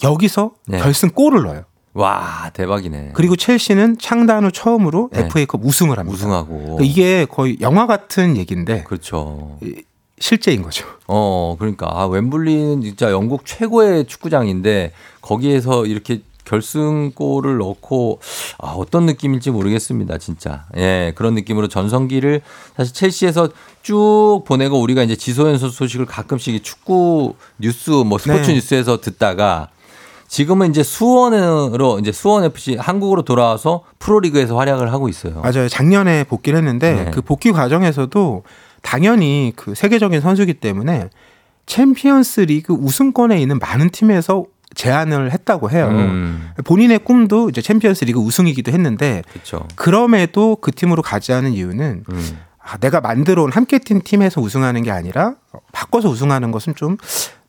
여기서 네. 결승 골을 넣어요. 와, 대박이네. 그리고 첼시는 창단 후 처음으로 네. FA컵 우승을 합니다. 우승하고. 그러니까 이게 거의 영화 같은 얘기인데 그렇죠. 실제인 거죠. 어, 그러니까 아, 웸블리는 진짜 영국 최고의 축구장인데 거기에서 이렇게 결승골을 넣고 아, 어떤 느낌일지 모르겠습니다, 진짜. 예, 그런 느낌으로 전성기를 사실 첼시에서 쭉 보내고 우리가 이제 지소연 선수 소식을 가끔씩 이 축구 뉴스 뭐 스포츠 네. 뉴스에서 듣다가 지금은 이제 수원으로 이제 수원 FC 한국으로 돌아와서 프로리그에서 활약을 하고 있어요. 맞아요. 작년에 복귀를 했는데 네. 그 복귀 과정에서도 당연히 그 세계적인 선수기 때문에 챔피언스 리그 우승권에 있는 많은 팀에서 제안을 했다고 해요. 음. 본인의 꿈도 이제 챔피언스 리그 우승이기도 했는데 그렇죠. 그럼에도 그 팀으로 가지 않은 이유는 음. 아, 내가 만들어 온 함께 뛴 팀에서 우승하는 게 아니라 어, 바꿔서 우승하는 것은 좀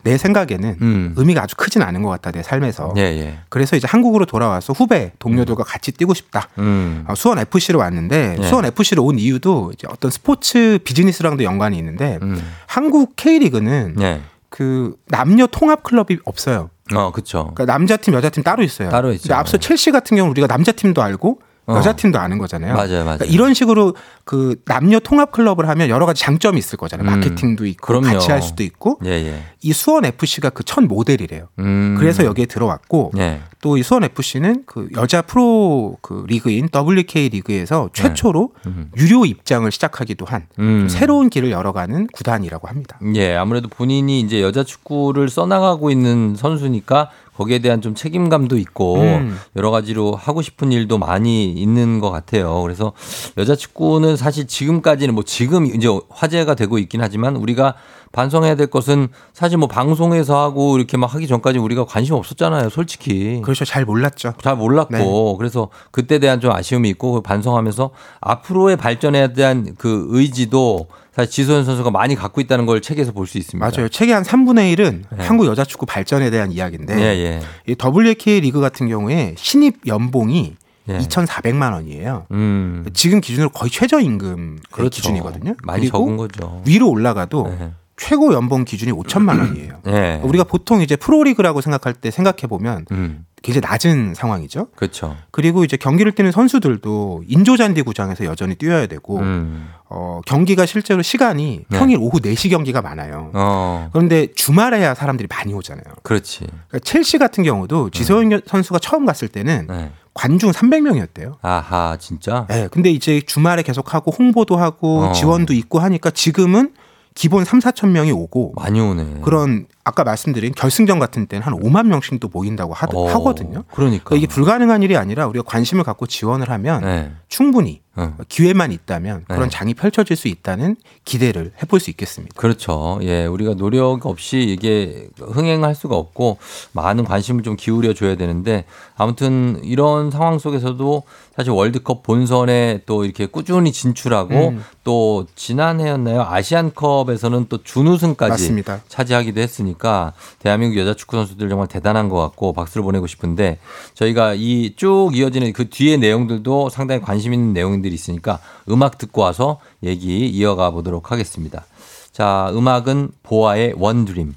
내 생각에는 음. 의미가 아주 크진 않은 것 같다 내 삶에서. 예, 예. 그래서 이제 한국으로 돌아와서 후배 동료들과 같이 뛰고 싶다. 음. 어, 수원 FC로 왔는데 예. 수원 FC로 온 이유도 이제 어떤 스포츠 비즈니스랑도 연관이 있는데 음. 한국 K리그는 예. 그 남녀 통합 클럽이 없어요. 어, 그렇죠. 그러니까 남자 팀, 여자 팀 따로 있어요. 따로 있죠. 앞서 첼시 같은 경우는 우리가 남자 팀도 알고 어. 여자 팀도 아는 거잖아요. 맞아요, 맞아요. 그러니까 이런 식으로 그 남녀 통합 클럽을 하면 여러 가지 장점이 있을 거잖아요. 음. 마케팅도 있고 그럼요. 같이 할 수도 있고 예, 예. 이 수원 FC가 그 첫 모델이래요. 음. 그래서 여기에 들어왔고 예. 또이 수원 FC는 그 여자 프로 그 리그인 WK 리그에서 최초로 음. 유료 입장을 시작하기도 한 음. 새로운 길을 열어가는 구단이라고 합니다. 예, 아무래도 본인이 이제 여자 축구를 써나가고 있는 선수니까 거기에 대한 좀 책임감도 있고 음. 여러 가지로 하고 싶은 일도 많이 있는 것 같아요. 그래서 여자 축구는 사실 지금까지는 뭐 지금 이제 화제가 되고 있긴 하지만 우리가 반성해야 될 것은 사실 뭐 방송에서 하고 이렇게 막 하기 전까지 우리가 관심 없었잖아요, 솔직히. 그렇죠. 잘 몰랐죠. 잘 몰랐고 네. 그래서 그때 대한 좀 아쉬움이 있고 반성하면서 앞으로의 발전에 대한 그 의지도 사실 지소연 선수가 많이 갖고 있다는 걸 책에서 볼 수 있습니다. 맞아요. 책의 한 3분의 1은 네. 한국 여자 축구 발전에 대한 이야기인데 예, 예. 이 WK 리그 같은 경우에 신입 연봉이 예. 2,400만 원이에요. 음. 지금 기준으로 거의 최저임금 그렇죠. 기준이거든요. 많이 적은 거죠. 위로 올라가도 네. 최고 연봉 기준이 5천만 원이에요. 예. 우리가 보통 이제 프로리그라고 생각할 때 생각해 보면 음. 굉장히 낮은 상황이죠. 그렇죠. 그리고 이제 경기를 뛰는 선수들도 인조잔디 구장에서 여전히 뛰어야 되고 음. 어, 경기가 실제로 시간이 네. 평일 오후 4시 경기가 많아요. 어. 그런데 주말에야 사람들이 많이 오잖아요. 그렇지. 그러니까 첼시 같은 경우도 지소연 선수가 처음 갔을 때는 네. 관중 300명이었대요. 아하, 진짜? 네, 근데 이제 주말에 계속 하고 홍보도 하고 어. 지원도 있고 하니까 지금은 기본 3, 4천 명이 오고 많이 오네. 그런 아까 말씀드린 결승전 같은 때는 한 5만 명씩도 모인다고 하, 어, 하거든요. 그러니까. 그러니까 이게 불가능한 일이 아니라 우리가 관심을 갖고 지원을 하면 네. 충분히 어. 기회만 있다면 그런 네. 장이 펼쳐질 수 있다는 기대를 해볼 수 있겠습니다. 그렇죠. 예, 우리가 노력 없이 이게 흥행할 수가 없고 많은 관심을 좀 기울여 줘야 되는데 아무튼 이런 상황 속에서도 사실 월드컵 본선에 또 이렇게 꾸준히 진출하고 음. 또 지난해였나요? 아시안컵에서는 또 준우승까지 맞습니다. 차지하기도 했으니 까 대한민국 여자 축구 선수들 정말 대단한 것 같고 박수를 보내고 싶은데 저희가 이 쭉 이어지는 그 뒤에 내용들도 상당히 관심 있는 내용들이 있으니까 음악 듣고 와서 얘기 이어가 보도록 하겠습니다. 자, 음악은 보아의 원드림.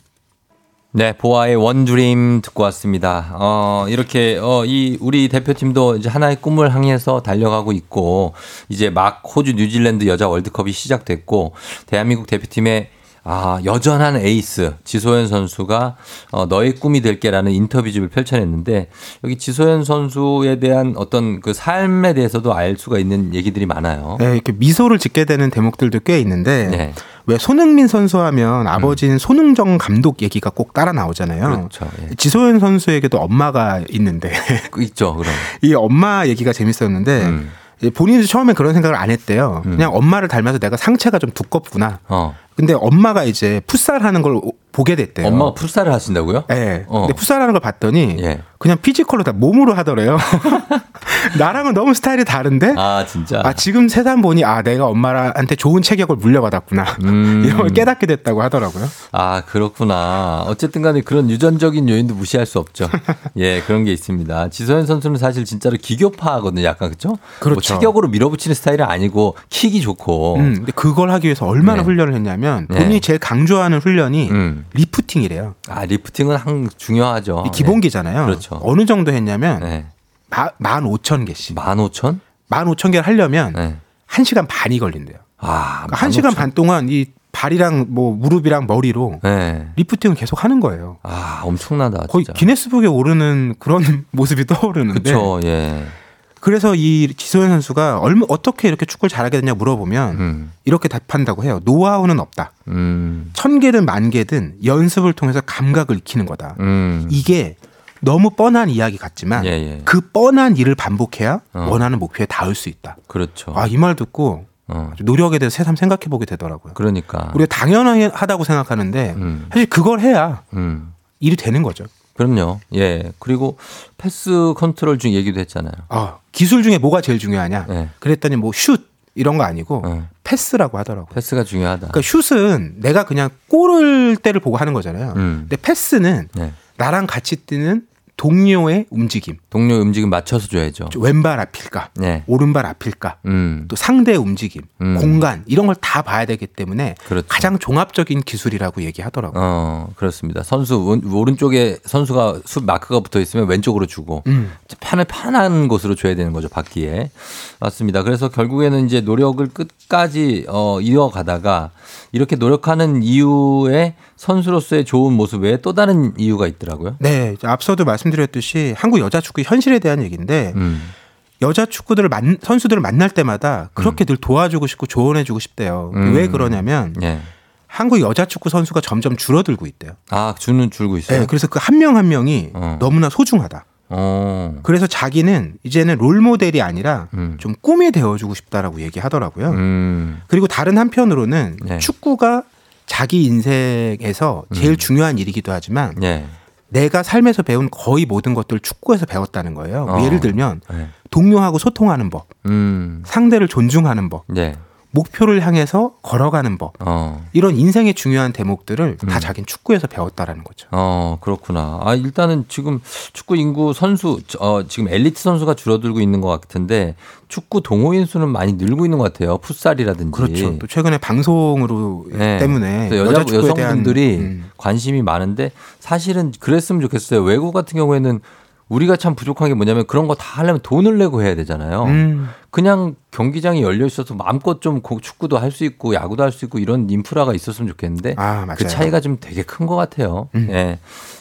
네, 보아의 원드림 듣고 왔습니다. 어, 이렇게, 어, 이, 우리 대표팀도 이제 하나의 꿈을 향해서 달려가고 있고, 이제 막 호주, 뉴질랜드 여자 월드컵이 시작됐고, 대한민국 대표팀의 아, 여전한 에이스 지소연 선수가 어, 너의 꿈이 될게라는 인터뷰집을 펼쳐냈는데 여기 지소연 선수에 대한 어떤 그 삶에 대해서도 알 수가 있는 얘기들이 많아요. 네, 이렇게 미소를 짓게 되는 대목들도 꽤 있는데 네. 왜 손흥민 선수 하면 아버지인 손웅정 감독 얘기가 꼭 따라 나오잖아요. 그렇죠. 예. 지소연 선수에게도 엄마가 있는데 그 있죠, 그럼. 이 엄마 얘기가 재밌었는데 음. 본인도 처음에 그런 생각을 안 했대요. 그냥 엄마를 닮아서 내가 상체가 좀 두껍구나. 어. 근데 엄마가 이제 풋살 하는 걸 오- 보게 됐대요. 엄마가 풋살을 하신다고요? 네. 어. 근데 풋살 하는 걸 봤더니 예. 그냥 physical로 다 몸으로 하더래요. 나랑은 너무 스타일이 다른데 아, 진짜. 아 지금 세상 보니 아 내가 엄마한테 좋은 체격을 물려받았구나 음. 이런 걸 깨닫게 됐다고 하더라고요. 아, 그렇구나. 어쨌든 간에 그런 유전적인 요인도 무시할 수 없죠. 예, 그런 게 있습니다. 지소연 선수는 사실 진짜로 기교파거든요. 약간 그죠? 그렇죠. 뭐 체격으로 밀어붙이는 스타일은 아니고 킥이 좋고. 음, 근데 그걸 하기 위해서 얼마나 네. 훈련을 했냐면 네. 본인이 제일 강조하는 훈련이 음. 리프팅이래요. 아, 리프팅은 항 중요하죠. 이 기본기잖아요. 그렇죠. 어느 정도 했냐면 네. 마, 15,000개씩. 15,000? 15,000개를 하려면 네. 1시간 반이 걸린대요. 아, 그러니까 1 시간 반 동안 이 발이랑 뭐 무릎이랑 머리로 네. 리프팅을 계속 하는 거예요. 아, 엄청나다. 거의 진짜. 기네스북에 오르는 그런 모습이 떠오르는데 그쵸, 예. 그래서 이 지소연 선수가 얼마 어떻게 이렇게 축구를 잘하게 됐냐 물어보면 음, 이렇게 답한다고 해요. 노하우는 없다. 음, 천 개든 만 개든 연습을 통해서 감각을 익히는 거다. 음. 이게 너무 뻔한 이야기 같지만 예, 예. 그 뻔한 일을 반복해야 어. 원하는 목표에 닿을 수 있다. 그렇죠. 아 이 말 듣고 어, 노력에 대해서 새삼 생각해 보게 되더라고요. 그러니까. 우리가 당연하다고 생각하는데 음, 사실 그걸 해야 음. 일이 되는 거죠. 그럼요. 예. 그리고 패스 컨트롤 중 얘기도 했잖아요. 아, 기술 중에 뭐가 제일 중요하냐? 예. 그랬더니 뭐 슛 이런 거 아니고 예. 패스라고 하더라고요. 패스가 중요하다. 그러니까 슛은 내가 그냥 골을 때를 보고 하는 거잖아요. 음. 근데 패스는 네. 나랑 같이 뛰는 동료의 움직임. 동료 움직임 맞춰서 줘야죠. 왼발 앞일까? 네. 오른발 앞일까? 음. 또 상대의 움직임, 음. 공간 이런 걸 다 봐야 되기 때문에 그렇죠. 가장 종합적인 기술이라고 얘기하더라고요. 어, 그렇습니다. 선수 온- 오른쪽에 선수가 수 마크가 붙어 있으면 왼쪽으로 주고 음. 편을 편한 곳으로 줘야 되는 거죠 바퀴에 맞습니다. 그래서 결국에는 이제 노력을 끝까지 어, 이어가다가 이렇게 노력하는 이유에 선수로서의 좋은 모습 외에 또 다른 이유가 있더라고요. 네, 앞서도 말씀드렸듯이 한국 여자 축구 현실에 대한 얘기인데 음. 여자 축구들을 만, 선수들을 만날 때마다 그렇게 늘 도와주고 싶고 조언해주고 싶대요. 음. 왜 그러냐면 예. 한국 여자 축구 선수가 점점 줄어들고 있대요. 아 주는 줄고 있어요. 네, 그래서 그 한 명한 명이 어. 너무나 소중하다. 어. 그래서 자기는 이제는 롤 모델이 아니라 음. 좀 꿈이 되어주고 싶다라고 얘기하더라고요. 음. 그리고 다른 한편으로는 네. 축구가 자기 인생에서 제일 음. 중요한 일이기도 하지만 예. 내가 삶에서 배운 거의 모든 것들 축구에서 배웠다는 거예요. 뭐 어. 예를 들면 예. 동료하고 소통하는 법, 음. 상대를 존중하는 법, 예. 목표를 향해서 걸어가는 법. 어. 이런 인생의 중요한 대목들을 다 음. 자기는 축구에서 배웠다라는 거죠. 어, 그렇구나. 아, 일단은 지금 축구 인구 선수, 어, 지금 엘리트 선수가 줄어들고 있는 것 같은데 축구 동호인 수는 많이 늘고 있는 것 같아요. 풋살이라든지. 그렇죠. 또 최근에 방송으로 네. 때문에 여자, 여자 축구에 대한 여성분들이 음, 관심이 많은데 사실은 그랬으면 좋겠어요. 외국 같은 경우에는 우리가 참 부족한 게 뭐냐면 그런 거 다 하려면 돈을 내고 해야 되잖아요. 음, 그냥 경기장이 열려 있어서 마음껏 좀 고- 축구도 할 수 있고 야구도 할 수 있고 이런 인프라가 있었으면 좋겠는데 아. 그 차이가 좀 되게 큰 것 같아요. 음. 예.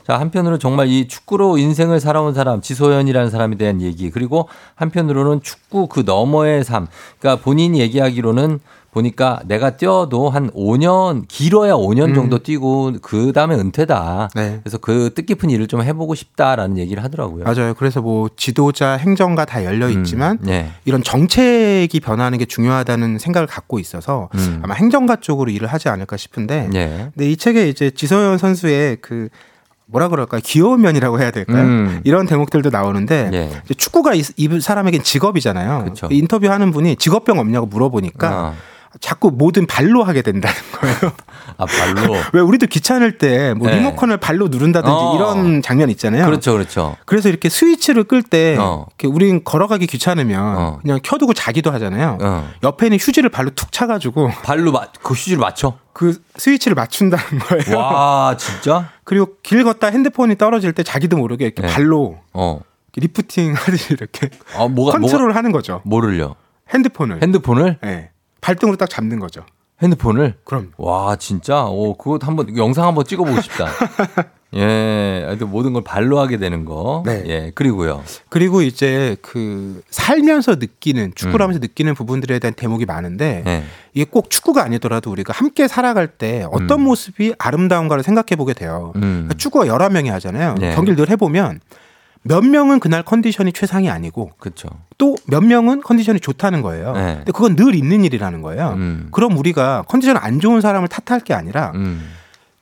자, 한편으로 정말 이 축구로 인생을 살아온 사람, 지소연이라는 사람에 대한 얘기, 그리고 한편으로는 축구 그 너머의 삶. 그러니까 본인이 얘기하기로는 보니까 내가 뛰어도 한 5년, 길어야 5년 음. 정도 뛰고 그 다음에 은퇴다. 네. 그래서 그 뜻깊은 일을 좀 해보고 싶다라는 얘기를 하더라고요. 맞아요. 그래서 뭐 지도자, 행정가 다 열려 있지만 음, 네. 이런 정책이 변화하는 게 중요하다는 생각을 갖고 있어서 음. 아마 행정가 쪽으로 일을 하지 않을까 싶은데 네. 근데 이 책에 이제 지소연 선수의 그 뭐라 그럴까요? 귀여운 면이라고 해야 될까요? 음. 이런 대목들도 나오는데 예. 축구가 이, 이 사람에겐 직업이잖아요. 그쵸. 인터뷰하는 분이 직업병 없냐고 물어보니까 아, 자꾸 뭐든 발로 하게 된다는 거예요. 아, 발로. 왜 우리도 귀찮을 때 뭐 네. 리모컨을 발로 누른다든지 어. 이런 장면 있잖아요. 그렇죠, 그렇죠. 그래서 이렇게 스위치를 끌때 어. 우린 걸어가기 귀찮으면 어. 그냥 켜두고 자기도 하잖아요. 어. 옆에 있는 휴지를 발로 툭 차가지고 발로 마, 그 휴지를 맞춰? 그 스위치를 맞춘다는 거예요. 와, 진짜? 그리고 길 걷다 핸드폰이 떨어질 때 자기도 모르게 이렇게 네. 발로 어. 리프팅 하듯이 이렇게 아, 뭐가, 컨트롤 뭐가, 하는 거죠. 뭐를요? 핸드폰을. 핸드폰을? 네. 발등으로 딱 잡는 거죠. 핸드폰을? 그럼 와, 진짜? 오, 그거 한번, 영상 한번 찍어보고 싶다. 예, 하여튼 모든 걸 발로 하게 되는 거. 네. 예, 그리고요. 그리고 이제 그 살면서 느끼는 축구를 음. 하면서 느끼는 부분들에 대한 대목이 많은데 예. 이게 꼭 축구가 아니더라도 우리가 함께 살아갈 때 어떤 음. 모습이 아름다운가를 생각해 보게 돼요. 음. 그러니까 축구가 11명이 하잖아요. 네. 경기를 늘 해보면 몇 명은 그날 컨디션이 최상이 아니고. 또 몇 명은 컨디션이 좋다는 거예요. 네. 근데 그건 늘 있는 일이라는 거예요. 음. 그럼 우리가 컨디션 안 좋은 사람을 탓할 게 아니라 음.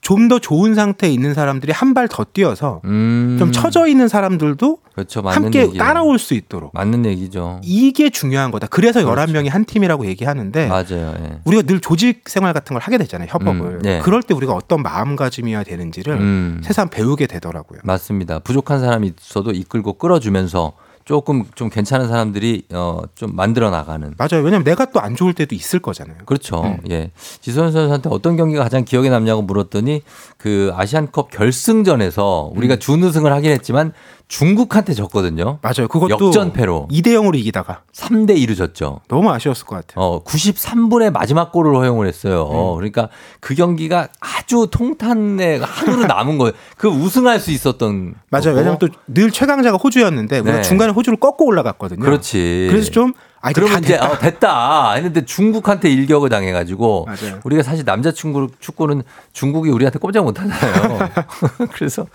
좀 더 좋은 상태에 있는 사람들이 한 발 더 뛰어서 음. 좀 처져 있는 사람들도 그렇죠. 함께 얘기예요. 따라올 수 있도록 맞는 얘기죠. 이게 중요한 거다. 그래서 그렇죠. 11명이 한 팀이라고 얘기하는데 맞아요. 예. 우리가 늘 조직 생활 같은 걸 하게 되잖아요. 협업을. 음, 네. 그럴 때 우리가 어떤 마음가짐이어야 되는지를 음. 세상 배우게 되더라고요. 맞습니다. 부족한 사람이 있어도 이끌고 끌어주면서 조금 좀 괜찮은 사람들이 어, 좀 만들어 나가는. 맞아요. 왜냐면 내가 또 안 좋을 때도 있을 거잖아요. 그렇죠. 음. 예. 지소연 선수한테 어떤 경기가 가장 기억에 남냐고 물었더니 그 아시안컵 결승전에서 우리가 음. 준우승을 하긴 했지만 중국한테 졌거든요. 맞아요. 그것도 역전패로 2대 0으로 이기다가 3대 2로 졌죠. 너무 아쉬웠을 것 같아요. 어, 93분의 마지막 골을 허용을 했어요. 음. 그러니까 그 경기가 아주 통탄의 한으로 남은 거예요. 그 우승할 수 있었던 맞아요. 거고. 왜냐면 또 늘 최강자가 호주였는데 우리가 네. 중간에 호주를 꺾고 올라갔거든요. 그렇지. 그래서 좀 아, 그러면 다 이제 됐다. 어, 됐다 했는데 중국한테 일격을 당해가지고 맞아요. 우리가 사실 남자 축구 축구는 중국이 우리한테 꼼짝 못하잖아요. 그래서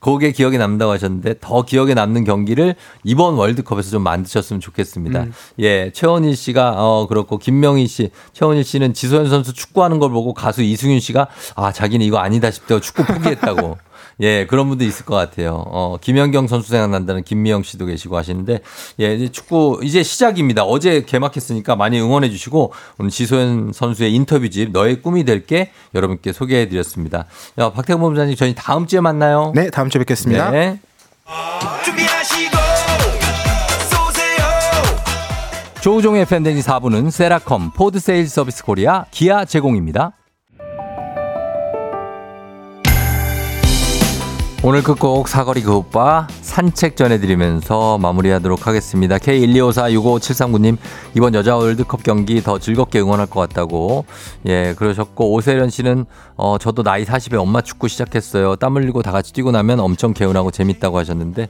그게 기억에 남다고 하셨는데 더 기억에 남는 경기를 이번 월드컵에서 좀 만드셨으면 좋겠습니다. 음. 예, 최원일 씨가 어 그렇고 김명희 씨, 최원일 씨는 지소연 선수 축구하는 걸 보고 가수 이승윤 씨가 아 자기는 이거 아니다 싶다고 축구 포기했다고. 예, 그런 분도 있을 것 같아요. 어, 김연경 선수 생각난다는 김미영 씨도 계시고 하시는데, 예, 이제 축구 이제 시작입니다. 어제 개막했으니까 많이 응원해 주시고, 오늘 지소연 선수의 인터뷰집, 너의 꿈이 될게 여러분께 소개해 드렸습니다. 야, 박태근 본부장님, 저희 다음 주에 만나요. 네, 다음 주에 뵙겠습니다. 네. 준비하시고 쏘세요 조우종의 팬데믹 4부는 세라컴, 포드 세일 서비스 코리아, 기아 제공입니다. 오늘 끝곡 사거리 그 오빠 산책 전해드리면서 마무리하도록 하겠습니다. K125465739님 이번 여자 월드컵 경기 더 즐겁게 응원할 것 같다고 예 그러셨고 오세련 씨는 어 저도 나이 40에 엄마 축구 시작했어요. 땀 흘리고 다 같이 뛰고 나면 엄청 개운하고 재밌다고 하셨는데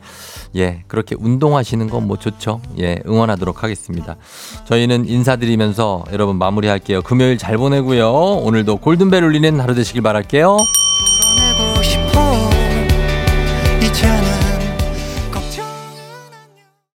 예 그렇게 운동하시는 건 뭐 좋죠. 예 응원하도록 하겠습니다. 저희는 인사드리면서 여러분 마무리할게요. 금요일 잘 보내고요. 오늘도 골든벨 울리는 하루 되시길 바랄게요. 내